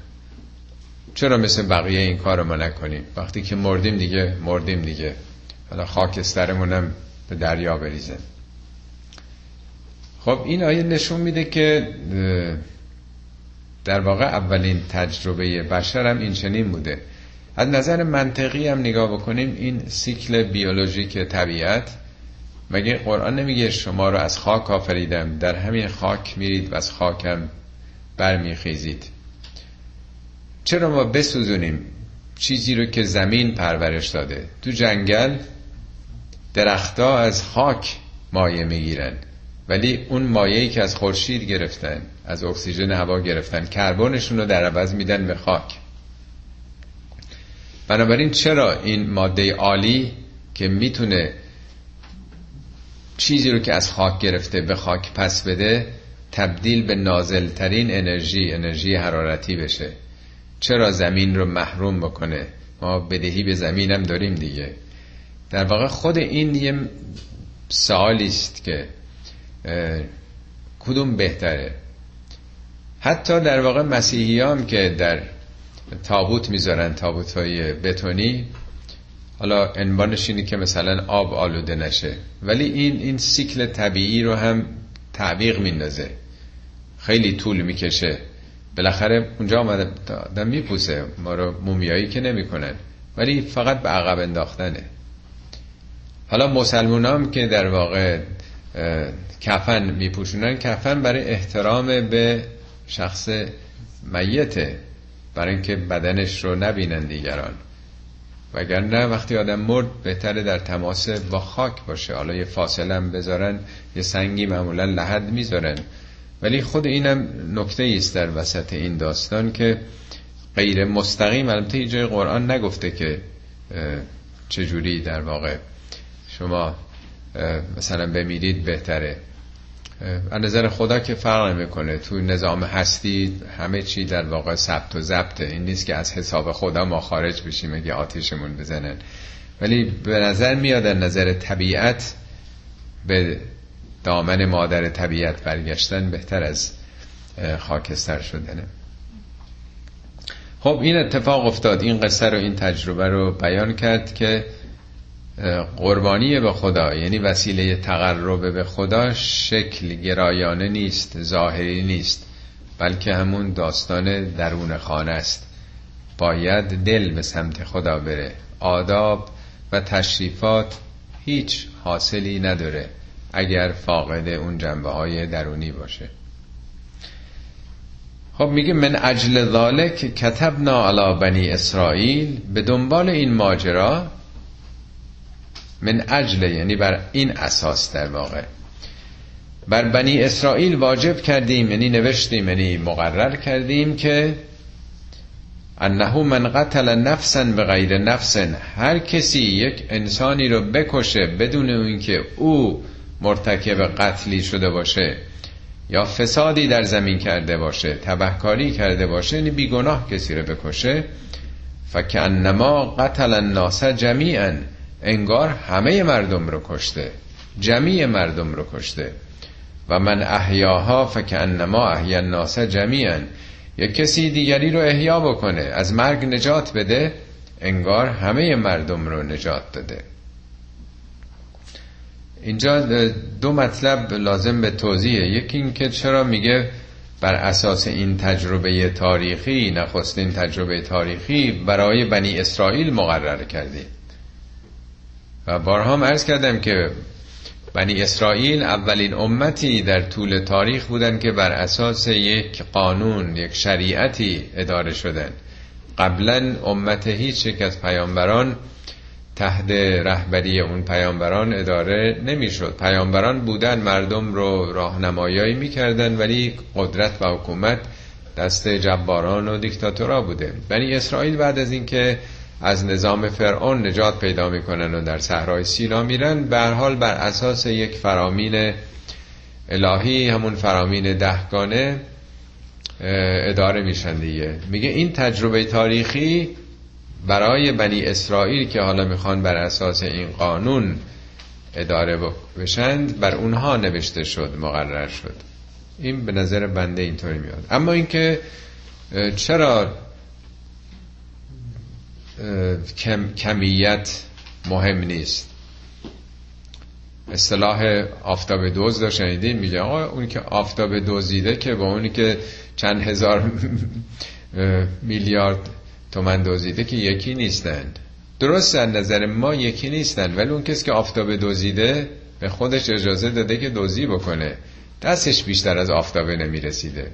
چرا مثل بقیه این کار ما نکنیم؟ وقتی که مردیم دیگه مردیم دیگه. حالا خاکسترمونم به دریا بریزه. خب این آیه نشون میده که در واقع اولین تجربه بشر هم این چنین بوده. از نظر منطقی هم نگاه بکنیم این سیکل بیولوژیک طبیعت مگه قرآن نمیگه شما رو از خاک آفریدم در همین خاک میرید و از خاکم برمیخیزید؟ چرا ما بسوزونیم چیزی رو که زمین پرورش داده؟ تو جنگل درختها از خاک مایه می‌گیرن. ولی اون مایه‌ای که از خورشید گرفتن از اکسیژن هوا گرفتن کربنشون رو در عوض میدن به خاک. بنابراین چرا این ماده عالی که می‌تونه چیزی رو که از خاک گرفته به خاک پس بده تبدیل به نازلترین انرژی انرژی حرارتی بشه؟ چرا زمین رو محروم بکنه؟ ما بدهی به زمینم داریم دیگه. در واقع خود این یه سوالی است که کدوم بهتره؟ حتی در واقع مسیحی هم که در تابوت می‌ذارن تابوت های بتونی حالا عنوانش اینه که مثلا آب آلوده نشه. ولی این این سیکل طبیعی رو هم تعویق میندازه. خیلی طول می‌کشه. بالاخره اونجا آمده آدم میپوسه. ما رو مومیایی که نمی‌کنن. ولی فقط به عقب انداختنه. حالا مسلمان که در واقع کفن میپوشونن. کفن برای احترام به شخص میته برای اینکه بدنش رو نبینن دیگران. وگرنه وقتی آدم مرد بهتره در تماس با خاک باشه. حالا یه فاصله هم بذارن یه سنگی معمولا لحد می‌ذارن. ولی خود اینم نکته است در وسط این داستان که غیر مستقیم البته جای قرآن نگفته که چجوری در واقع شما مثلا بمیرید بهتره. از نظر خدا که فرق نمی‌کنه تو نظام هستی همه چی در واقع ثبت و ضبطه این نیست که از حساب خدا ما خارج بشیم اگه آتیشمون بزنن. ولی به نظر میاد در نظر طبیعت به دامن مادر طبیعت برگشتن بهتر از خاکستر شدنه. خب این اتفاق افتاد. این قصه رو این تجربه رو بیان کرد که قربانی به خدا یعنی وسیله تقرب به خدا شکل گرایانه نیست ظاهری نیست بلکه همون داستان درون خانه است. باید دل به سمت خدا بره آداب و تشریفات هیچ حاصلی نداره اگر فاقد اون جنبه های درونی باشه. خب میگه من اجل ذالک کتبنا علی بنی اسرائیل به دنبال این ماجرا من اجل یعنی بر این اساس در واقع. بر بنی اسرائیل واجب کردیم یعنی نوشتیم یعنی مقرر کردیم که انه من قتل نفسا به غیر نفس هر کسی یک انسانی رو بکشه بدون اینکه او مرتکب قتلی شده باشه یا فسادی در زمین کرده باشه تبهکاری کرده باشه یعنی بیگناه کسی رو بکشه فکانما قتل الناس جمیعا. انگار همه مردم رو کشته جمیع مردم رو کشته. و من احیاها فکانما احیا الناس جمیعا. یا کسی دیگری رو احیا بکنه از مرگ نجات بده انگار همه مردم رو نجات داده. اینجا دو مطلب لازم به توضیحه. یکی این که چرا میگه بر اساس این تجربه تاریخی نخستین تجربه تاریخی برای بنی اسرائیل مقرر کردیم و بارها هم عرض کردم که بنی اسرائیل اولین امتی در طول تاریخ بودن که بر اساس یک قانون یک شریعتی اداره شدن قبلا امت هیچ یک از پیامبران تحت رهبری اون پیامبران اداره نمی‌شد. پیامبران بودن مردم رو راهنمایی می‌کردن ولی قدرت و حکومت دست جباران و دیکتاتورا بوده. بنی اسرائیل بعد از اینکه از نظام فرعون نجات پیدا می‌کنن و در صحرای سینا میرن. به حال بر اساس یک فرامین الهی همون فرامین دهگانه اداره میشن دیگه. میگه این تجربه تاریخی برای بنی اسرائیل که حالا می‌خوان بر اساس این قانون اداره بشند بر اونها نوشته شد مقرر شد. این به نظر بنده اینطوری میاد. اما اینکه چرا کم، کمیت مهم نیست. اصطلاح آفتاب دوز رو شنیدین؟ میگه آقا اون که آفتاب دوزیده که با اونی که چند هزار میلیارد تومن دوزیده که یکی نیستن درست از نظر ما یکی نیستن ولی اون کسی که آفتاب دوزیده به خودش اجازه داده که دوزی بکنه. دستش بیشتر از آفتابه نمی‌رسیده.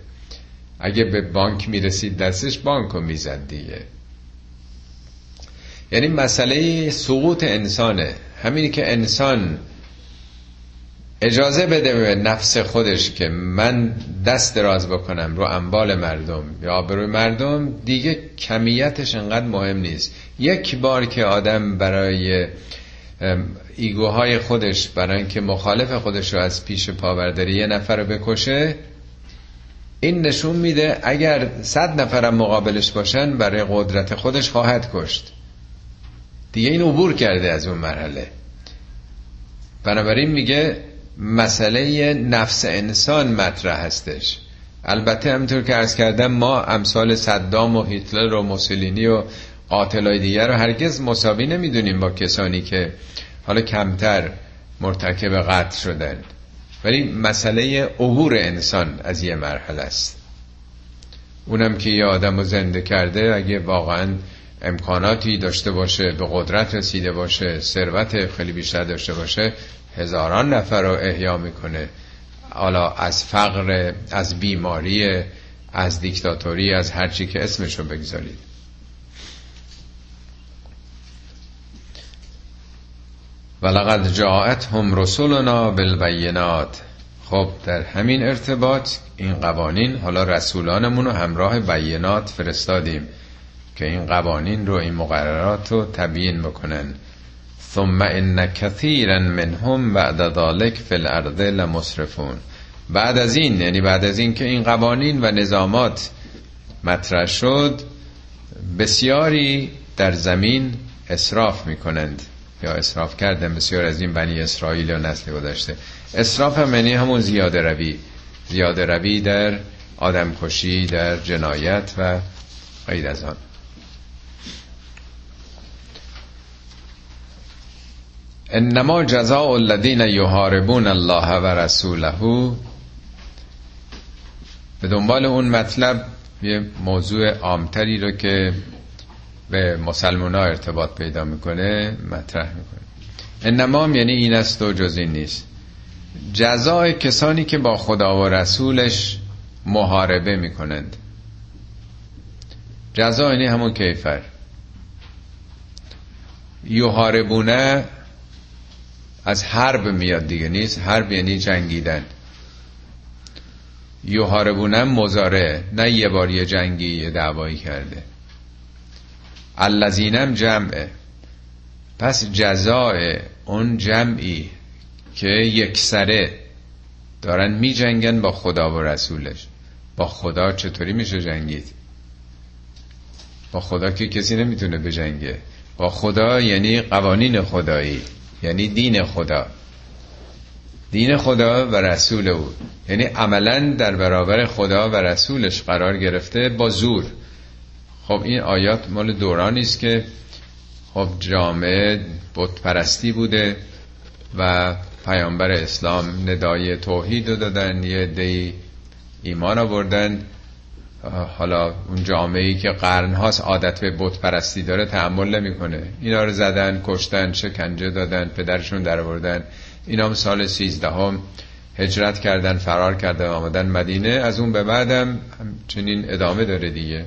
اگه به بانک می‌رسید دستش بانک رو می‌زد دیگه. یعنی مسئله سقوط انسانه. همینی که انسان اجازه بده به نفس خودش که من دست دراز بکنم رو انبال مردم یا آبروی مردم دیگه کمیتش انقدر مهم نیست. یک بار که آدم برای ایگوهای خودش برای اینکه مخالف خودش رو از پیش پا برداره یه نفر رو بکشه این نشون میده اگر صد نفرم مقابلش باشن برای قدرت خودش خواهد کشت. دیگه این عبور کرده از اون مرحله. بنابراین میگه مسئله نفس انسان مطرح هستش. البته همینطور که ارز کردم ما امثال صدام و هیتلر و موسولینی و قاتلای دیگر رو هرگز مساوی نمی‌دونیم با کسانی که حالا کمتر مرتکب قتل شدن. ولی مسئله عبور انسان از یه مرحله است. اونم که یه آدم رو زنده کرده اگه واقعا امکاناتی داشته باشه به قدرت رسیده باشه ثروت خیلی بیشتر داشته باشه هزاران نفر رو احیا می‌کنه. حالا از فقر از بیماری از دیکتاتوری از هرچی که اسمشو بگذارید. ولقد جاءت هم رسولنا بالبینات. خب در همین ارتباط این قوانین حالا رسولانمون رو همراه بینات فرستادیم. که این قوانین رو این مقررات رو تبیین بکنن. ثم ان كثيرا منهم بعد ذلك في الارض لمسرفون بعد از این یعنی بعد از این که این قوانین و نظامات مطرح شد بسیاری در زمین اسراف می‌کنند. یا اسراف کردن بسیار از این بنی اسرائیل و نسل گذشته. اسراف هم یعنی همون زیاده روی. زیاده روی در آدم کشی در جنایت و غیر از آن. انما جزاء الذين يحاربون الله و رسوله. به دنبال اون مطلب یه موضوع عامتری رو که به مسلمان ها ارتباط پیدا می‌کنه مطرح می‌کنه. انما یعنی این است و جز این نیست. جزای کسانی که با خدا و رسولش محاربه می‌کنند. جزا یعنی همون کیفر. یحاربونه از حرب میاد دیگه نیست؟ حرب یعنی جنگیدن. یحاربونه مزاره نه یه بار یه جنگی یه دعوایی کرده. الذینم جمعه. پس جزای اون جمعی که یک سره دارن می جنگن با خدا و رسولش. با خدا چطوری میشه جنگید؟ با خدا که کسی نمی‌تونه بجنگه. با خدا یعنی قوانین خدایی. یعنی دین خدا. دین خدا و رسول او. یعنی عملا در برابر خدا و رسولش قرار گرفته با زور. خب این آیات مال دورانی است که خب جامعه بت پرستی بوده و پیامبر اسلام ندای توحید رو دادن یه دی ایمان آوردن. حالا اون جامعه ای که قرن هاست عادت به بت پرستی داره تحمل نمی‌کنه. اینا رو زدن کشتن شکنجه دادن پدرشون در آوردن. اینا هم سال سیزدهم هجرت کردن فرار کردن آمدن مدینه. از اون به بعدم چنین ادامه داره دیگه.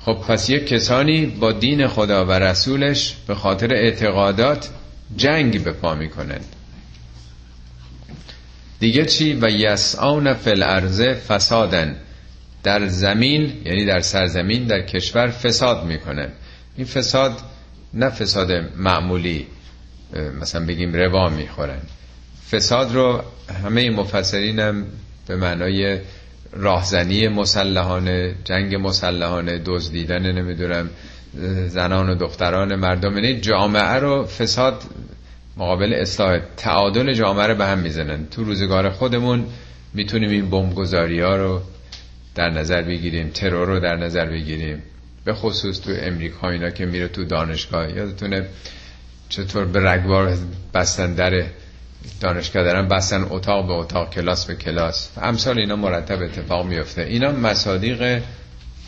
خب پس یک کسانی با دین خدا و رسولش به خاطر اعتقادات جنگ به پا می‌کنند. دیگه چی؟ و یسعون فی الارض فسادن در زمین یعنی در سرزمین در کشور فساد می‌کنه. این فساد نه فساد معمولی مثلا بگیم روا می‌خورن فساد رو همه مفسرین هم به معنای راهزنی مسلحانه جنگ مسلحانه دزدیدن نمی‌دونم زنان و دختران مردم یعنی جامعه رو فساد مقابل اصلاح تعادل جامعه رو به هم می‌زنن. تو روزگار خودمون می‌تونیم این بمبگذاری ها رو در نظر بگیریم ترور رو در نظر بگیریم. به خصوص تو امریکا اینا که میره تو دانشگاه یادتونه چطور به رگبار بستن در دانشگاه دارن؟ بستن اتاق به اتاق کلاس به کلاس. امثال اینا مرتب اتفاق میفته. اینا مصادیق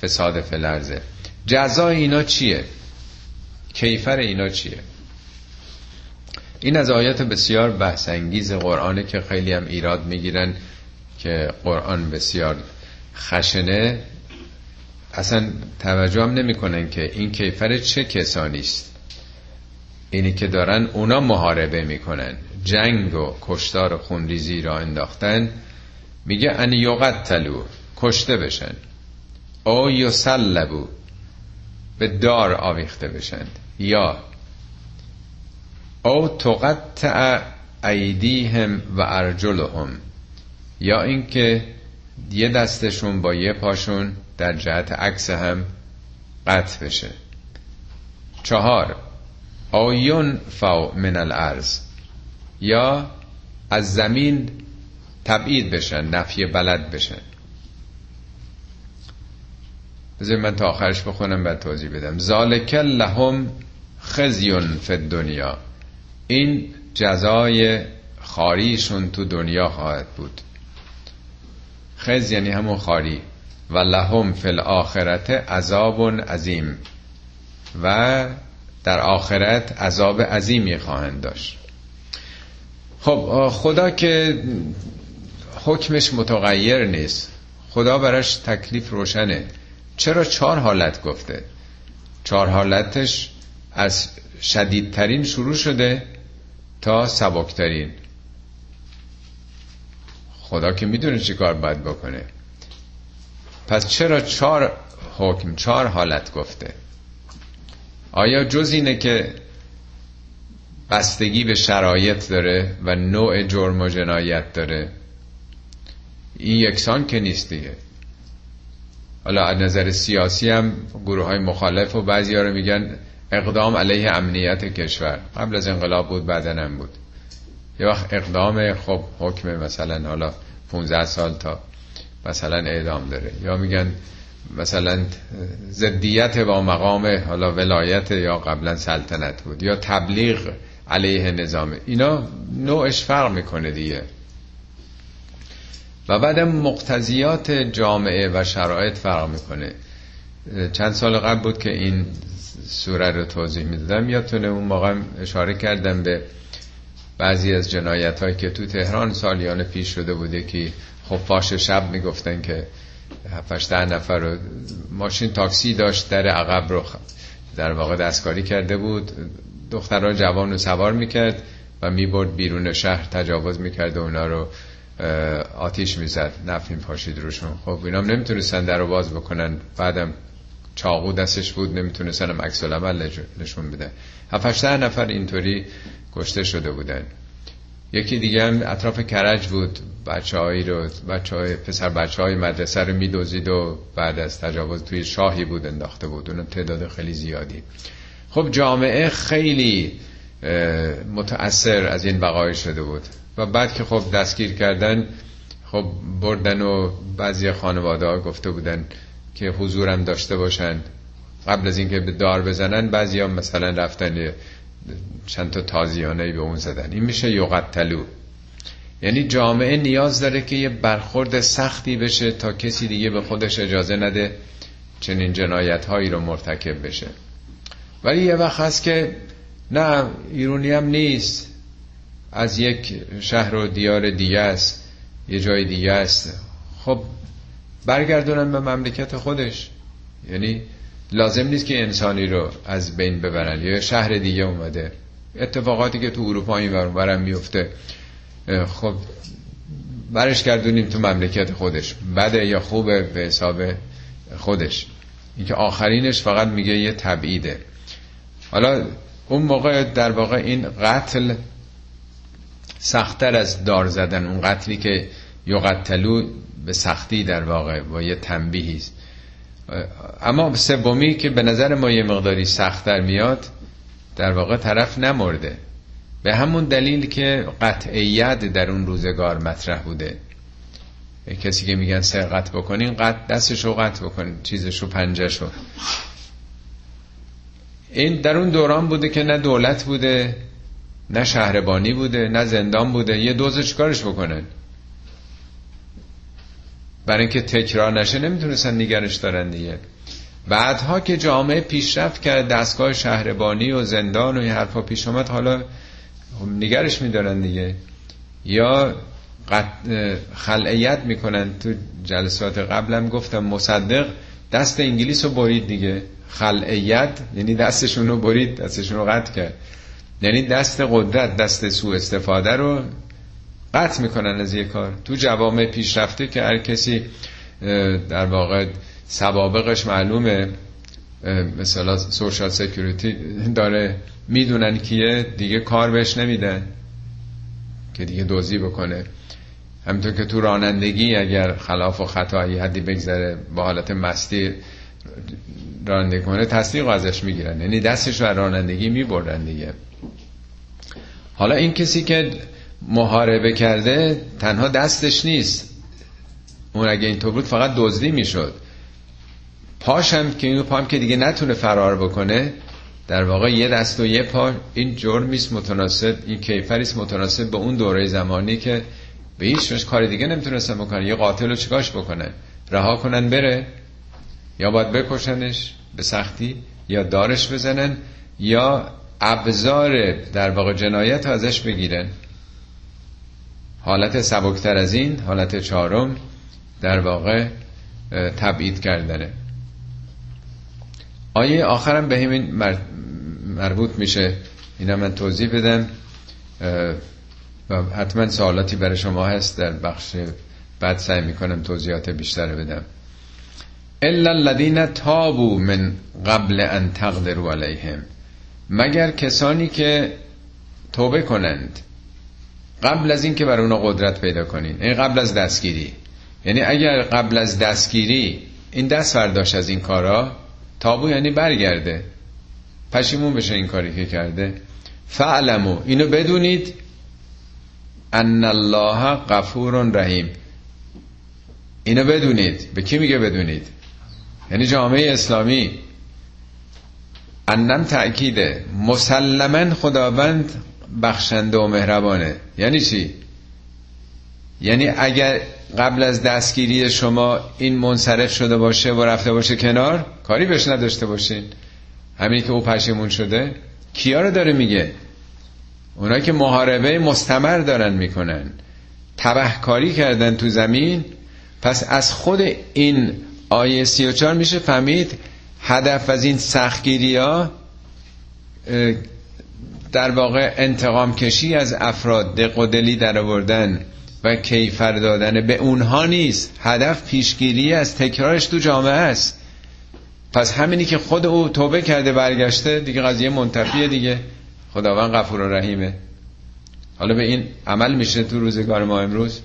فساد فلرزه. جزای اینا چیه؟ کیفر اینا چیه؟ این از آیات بسیار بحث انگیز قرآنه که خیلی هم ایراد می‌گیرن که قرآن بسیار خشنه اصلا توجه هم نمی‌کنن که این کیفر چه کسانی است. اینی که دارن اونا محاربه می‌کنن. جنگ و کشتار و خونریزی را انداختن. میگه ان یقتلو کشته بشن. او یسلبو به دار آویخته بشند. یا او تقطع ایدیهم و ارجلهم. یا اینکه یه دستشون با یه پاشون در جهت عکس هم قطع بشه. چهار آیون فو من الارض. یا از زمین تبعید بشن نفی بلد بشن. بذار من تا آخرش بخونم بعد توضیح بدم. ذالک لهم خزیون فی دنیا این جزای خاریشون تو دنیا خواهد بود. خز یعنی همون خاری و لهم فی الاخرت عذاب عظیم. و در آخرت عذاب عظیمی خواهند داشت. خب خدا که حکمش متغیر نیست. خدا براش تکلیف روشنه. چرا چهار حالت گفته؟ چهار حالتش از شدیدترین شروع شده تا سبکترین. خدا که می‌دونه چی کار باید بکنه. پس چرا چهار حکم چهار حالت گفته؟ آیا جز اینه که بستگی به شرایط داره و نوع جرم و جنایت داره؟ این یکسان که نیست دیگه. حالا از نظر سیاسی هم گروه های مخالف و بعضی ها رو میگن اقدام علیه امنیت کشور. قبل از انقلاب بود بعدن هم بود. یه وقت اقدام خب حکم مثلا حالا 15 سال تا مثلا اعدام داره. یا میگن مثلا زدیت با مقام حالا ولایت یا قبلا سلطنت بود یا تبلیغ علیه نظام. اینا نوعش فرق می‌کنه دیگه. و بعدم مقتضیات جامعه و شرایط فرق می‌کنه. چند سال قبل بود که این سوره رو توضیح می‌دادم. یادتونه اون موقع اشاره کردم به بعضی از جنایت هایی که تو تهران سالیان پیش شده بوده که خب فاش شب می‌گفتن که هفتش ده نفر رو ماشین تاکسی داشت در عقب رو در واقع دستکاری کرده بود. دخترها جوان رو سوار می‌کرد و می‌برد بیرون شهر تجاوز می‌کرد و اونا رو آتیش می‌زد نفیم پاشید روشون. خب اینا هم نمی‌تونستن در رو باز بکنن. بعدم چاقو دستش بود نمی‌تونستن هم عکس العمل نشون بده. هفت نفر اینطوری کشته شده بودن یکی دیگه هم اطراف کرج بود. بچه هایی رو بچه های پسر بچه های مدرسه رو میدوزید و بعد از تجاوز توی شاهی بود انداخته بود. اون تعداد خیلی زیادی. خب جامعه خیلی متأثر از این وقایع شده بود. و بعد که خب دستگیر کردن خب بردن و بعضی خانواده ها گفته بودن که حضورم داشته باشن. قبل از اینکه به دار بزنن بعضی ها مثلا رفتن چند تا تازیانه به اون زدن. این میشه یقتلو. یعنی جامعه نیاز داره که یه برخورد سختی بشه تا کسی دیگه به خودش اجازه نده چنین جنایت هایی رو مرتکب بشه. ولی یه وقت هست که نه ایرونی هم نیست. از یک شهر و دیار دیگه است یه جای دیگه است. خب برگردونن به مملکت خودش. یعنی لازم نیست که انسانی رو از بین ببرن. یا شهر دیگه اومده. اتفاقاتی که تو اروپا این برم میفته. خب برش گردونیم تو مملکت خودش. بده یا خوبه به حساب خودش. اینکه آخرینش فقط میگه یه تبعیده. حالا اون موقع در واقع این قتل سختتر از دار زدن. اون قتلی که یقتلو به سختی در واقع با یه تنبیهی است. اما سومی که به نظر ما یه مقداری سختتر میاد در واقع طرف نمرده. به همون دلیل که قطعیت در اون روزگار مطرح بوده. کسی که میگن سرقت بکنین قط دستشو قطع بکنین چیزشو پنجشو این در اون دوران بوده که نه دولت بوده نه شهربانی بوده نه زندان بوده. یه دوز چیکارش بکنن. برای اینکه تکرار نشه نمی‌تونستن نگرش دارن دیگه. بعدها که جامعه پیشرفت کرد دستگاه شهربانی و زندان و این حرفا پیش آمد حالا نگرش میدارن دیگه. یا خلعیت می‌کنن. تو جلسات قبلم گفتم مصدق دست انگلیس رو برید دیگه. خلعیت یعنی دستشون رو برید دستشون رو قطع کرد. یعنی دست قدرت دست سوء استفاده رو قطع می‌کنن از یه کار. تو جوامع پیشرفته که هر کسی در واقع سوابقش معلومه مثلا سوشال سکیوریتی داره می‌دونن کیه دیگه کار بهش نمیدن که دیگه دوزی بکنه. همینطور که تو رانندگی اگر خلاف و خطایی حدی بگذره با حالت مستی رانندگی کنه تصدیق ازش می‌گیرن. یعنی دستش رو رانندگی میبردن دیگه. حالا این کسی که محاربه کرده تنها دستش نیست. اون اگه اینطور بود فقط دزدی می‌شد. پاشم که این پام که دیگه نتونه فرار بکنه در واقع یه دست و یه پا. این جرمیست متناسب این کیفریست متناسب به اون دوره زمانی که به هیچ کار دیگه نمی‌تونستن بکنن. یه قاتل رو چیکاش بکنن؟ رها کنن بره؟ یا باید بکشنش به سختی؟ یا دارش بزنن؟ یا ابزار در واقع جنایت ازش بگیرن؟ حالت سبکتر از این حالت چهارم در واقع تبعید کردنه. آیه آخرم به همین مربوط میشه. اینا من توضیح بدم. و حتما سوالاتی برای شما هست. در بخش بعد سعی می‌کنم توضیحات بیشتر بدم. الا الذين تابوا من قبل ان تقدروا علیهم. مگر کسانی که توبه کنند قبل از اینکه بر اونا قدرت پیدا کنین. این قبل از دستگیری. یعنی اگر قبل از دستگیری این دست برداشت از این کارا تابو یعنی برگرده. پشیمون بشه این کاری که کرده. فعلمو. اینو بدونید. ان الله غفور رحیم. اینو بدونید. به کی میگه بدونید؟ یعنی جامعه اسلامی. انم تأکیده. مسلما خداوند بخشنده و مهربانه. یعنی چی؟ یعنی اگر قبل از دستگیری شما این منصرف شده باشه و رفته باشه کنار کاری بهش نداشته باشین. همین که او پشیمون شده کیا رو داره میگه؟ اونا که محاربه مستمر دارن می‌کنن. تبهکاری کردن تو زمین. پس از خود این آیه 34 میشه فهمید هدف از این سختگیری ها در واقع انتقام کشی از افراد دق و دلی در آوردن و کیفر دادن به اونها نیست. هدف پیشگیری از تکرارش تو جامعه است. پس همینی که خود او توبه کرده برگشته دیگه قضیه منتفیه دیگه. خداوند غفور و رحیمه. حالا به این عمل میشه تو روزگار ما امروز؟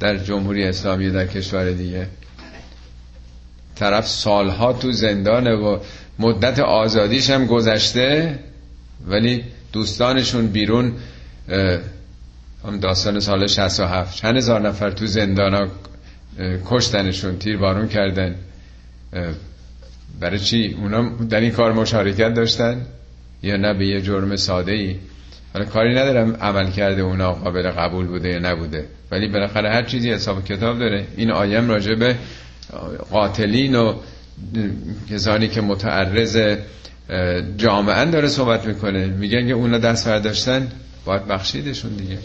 در جمهوری اسلامی در کشور دیگه. طرف سالها تو زندانه و مدت آزادیش هم گذشته. ولی دوستانشون بیرون هم داستان سال 67 چند هزار نفر تو زندان ها کشتنشون تیر بارون کردن. برای چی؟ اونا در این کار مشارکت داشتن؟ یا نه به یه جرم ساده ای حالا کاری ندارم عمل کرده اونا قابل قبول بوده یا نبوده. ولی بالاخره هر چیزی حساب کتاب داره. این آیم راجع به قاتلین و کسانی که متعرض جامعه داره صحبت می‌کنه. میگن که اونا دست برداشتن باید بخشیدشون دیگه.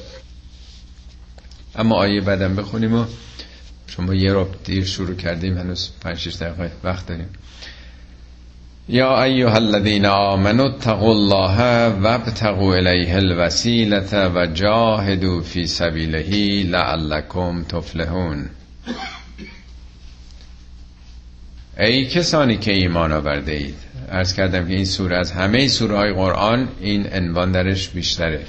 اما آیه بدم بخونیم و شما یه رو دیر شروع کردیم هنوز 5 6 دقیقه وقت داریم. یا ایها الذین آمنوا اتقوا الله وابتغوا الیه الوسیله و جاهدوا فی سبیله لعلکم تفلحون. ای کسانی که ایمان آورده اید ارز کردم که این سوره از همه سوره های قرآن این عنوان درش بیشتره.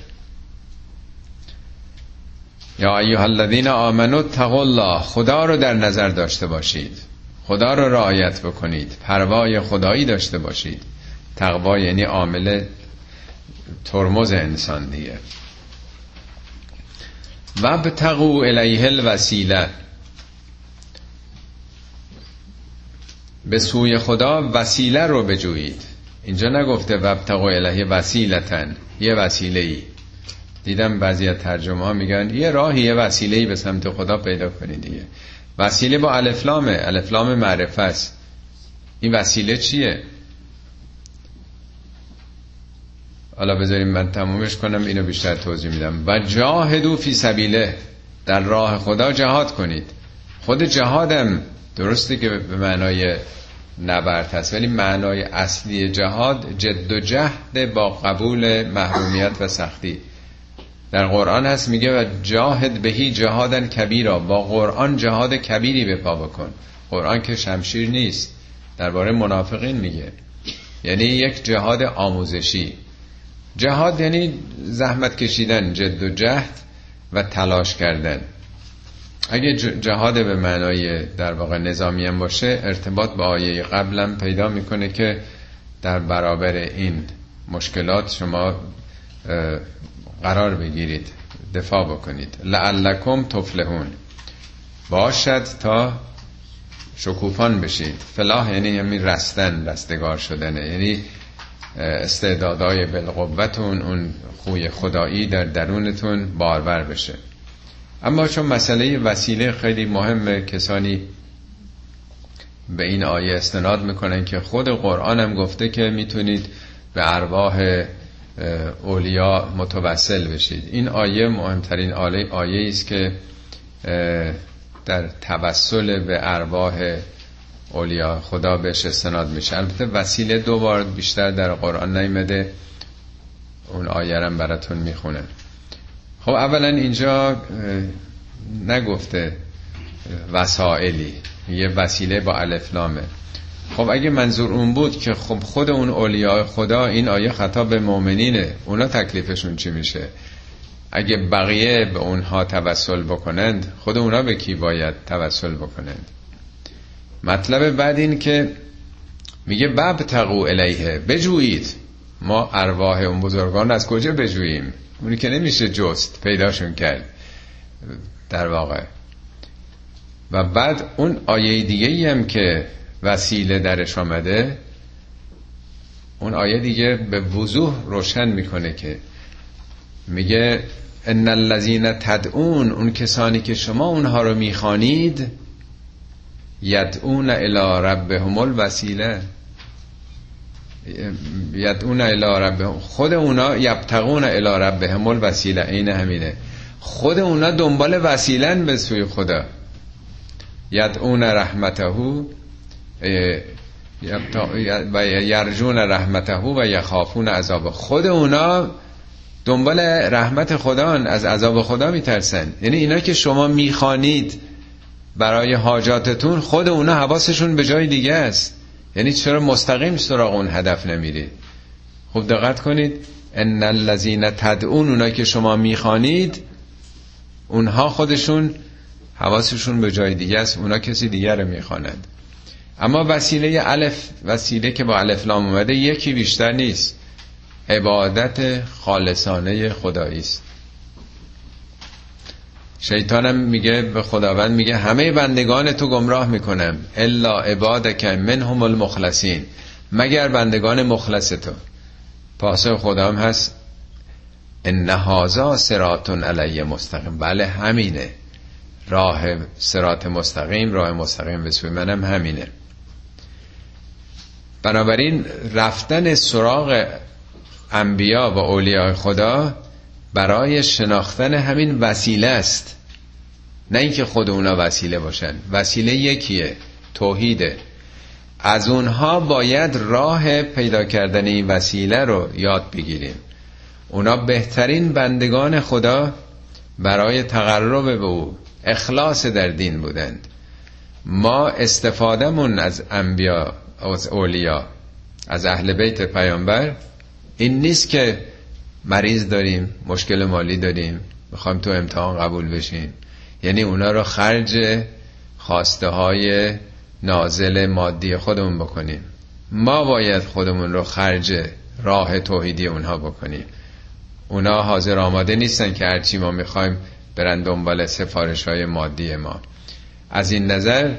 یا ایها الذین آمنوا اتقوا الله خدا رو در نظر داشته باشید. خدا رو رعایت بکنید. پروای خدایی داشته باشید. تقوا یعنی عامل ترمز انسان دیگه. و الیه الوسیله. به سوی خدا وسیله رو بجویید. اینجا نگفته وبتقو الیه وسیلتن یه وسیله ای دیدم بعضی از ترجمه ها میگن یه راهی یه وسیله ای به سمت خدا پیدا کنید دیگه. وسیله با الفلامه الفلام معرفه است. این وسیله چیه؟ حالا بذاریم من تمومش کنم اینو بیشتر توضیح میدم. و جاهدو فی سبیله در راه خدا جهاد کنید. خود جهادم درسته که به معنای نبرد هست. ولی معنای اصلی جهاد جد و جهد با قبول محرومیت و سختی. در قرآن هست میگه و جاهد بهی جهادن کبیرا. با قرآن جهاد کبیری به پا بکن. قرآن که شمشیر نیست. درباره منافقین میگه. یعنی یک جهاد آموزشی. جهاد یعنی زحمت کشیدن جد و جهد و تلاش کردن. اگه جهاد به معنای در واقع نظامی هم باشه ارتباط با آیه قبلم پیدا می‌کنه که در برابر این مشکلات شما قرار بگیرید دفاع بکنید. لعلکم تفلحون. باشد تا شکوفان بشید. فلاح یعنی همین رستن رستگار شدنه یعنی استعدادای بالقوتون اون خوی خدایی در درونتون بارور بشه. اما چون مسئله وسیله خیلی مهمه کسانی به این آیه استناد می‌کنن که خود قرآن هم گفته که می‌تونید به ارواح اولیا متوسل بشید. این آیه مهمترین آیه است که در توسل به ارواح اولیا خدا بهش استناد میشه. البته وسیله دو بار بیشتر در قرآن نیمده اون آیه هم براتون می‌خونه خب اولا اینجا نگفته وسائلی یه وسیله با الفلامه خب اگه منظور اون بود که خب خود اون اولیاء خدا این آیه خطاب به مؤمنینه اونا تکلیفشون چی میشه؟ اگه بقیه به اونها توسل بکنند خود اونا به کی باید توسل بکنند؟ مطلب بعد این که میگه بب تقو الیه بجویید. ما ارواح اون بزرگان از کجا بجوییم؟ اونی که نمیشه جست پیداشون کرد در واقع. و بعد اون آیه دیگه ای هم که وسیله درش آمده اون آیه دیگه به وضوح روشن می‌کنه که میگه ان الذین تدعون اون کسانی که شما اونها رو می‌خوانید یدعون الی ربهم الوسیله. یدعون الی ربهم. خود اونا یبتغون الی ربهم الوسیله. این همینه. خود اونا دنبال وسیلن به سوی خدا. یدعون رحمته و یرجون رحمته و یخافون عذاب. خود اونا دنبال رحمت خدا از عذاب خدا میترسن. یعنی اینا که شما می‌خوانید برای حاجاتتون خود اونا حواسشون به جای دیگه است. یعنی چرا مستقیم سراغ اون هدف نمیرید خوب دقت کنید ان الذین تدعون اونا که شما می‌خوانید اونها خودشون حواسشون به جای دیگه است اونا کسی دیگر رو می‌خوانند اما وسیله الف وسیله که با الف لام اومده یکی بیشتر نیست. عبادت خالصانه خدایی است. شیطانم میگه به خداوند میگه همه بندگان تو گمراه می‌کنم. الا عبادک منهم المخلصین. مگر بندگان مخلص تو. پاسخ خدام هست. ان هذا صراط علی مستقیم. بله همینه. راه سرات مستقیم راه مستقیم به سوی منم همینه. بنابراین رفتن سراغ انبیا و اولیاء خدا برای شناختن همین وسیله است. نه اینکه خود اونا وسیله باشن. وسیله یکیه توحیده. از اونها باید راه پیدا کردن این وسیله رو یاد بگیریم. اونا بهترین بندگان خدا برای تقرب به او اخلاص در دین بودند. ما استفادهمون از انبیا از اولیا از اهل بیت پیامبر این نیست که مریض داریم مشکل مالی داریم می‌خوایم تو امتحان قبول بشیم یعنی اونا رو خرج خواسته های نازل مادی خودمون بکنیم. ما باید خودمون رو خرج راه توحیدی اونها بکنیم. اونا حاضر آماده نیستن که هرچی ما می‌خوایم برن دنبال سفارش های مادی ما. از این نظر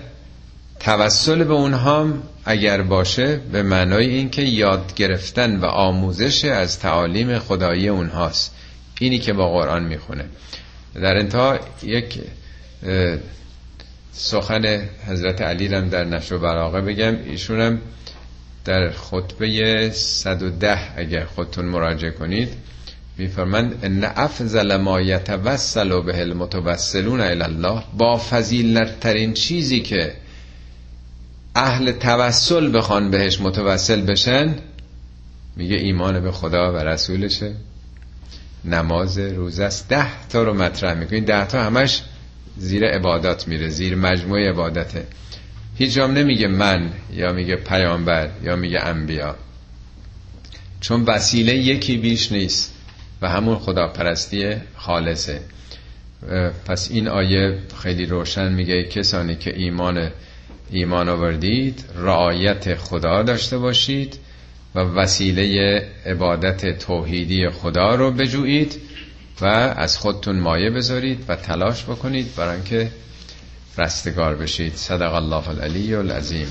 توسل به اونها اگر باشه به معنای اینکه یاد گرفتن و آموزش از تعالیم خدایی اونهاست. اینی که با قرآن می‌خونه. در انتها یک سخن حضرت علی رم در نشر و براغه بگم. ایشونم در خطبه 110 اگر خودتون مراجعه کنید میفرمند ان افضل ما یتوسل به المتوسلون الی الله. با فضیلت ترین چیزی که اهل توسل بخوان بهش متوسل بشن میگه ایمان به خدا و رسولشه. نماز روزه است. ده تا رو مطرح می‌کنین ده تا همش زیر عبادات میره زیر مجموعه عبادته. هیچ جام نمیگه من یا میگه پیامبر یا میگه انبیا. چون وسیله یکی بیش نیست و همون خداپرستی خالصه. پس این آیه خیلی روشن میگه کسانی که ایمان ایمان آوردید رعایت خدا داشته باشید و وسیله عبادت توحیدی خدا رو بجویید و از خودتون مایه بذارید و تلاش بکنید برای اینکه رستگار بشید. صدق الله العلی العظیم.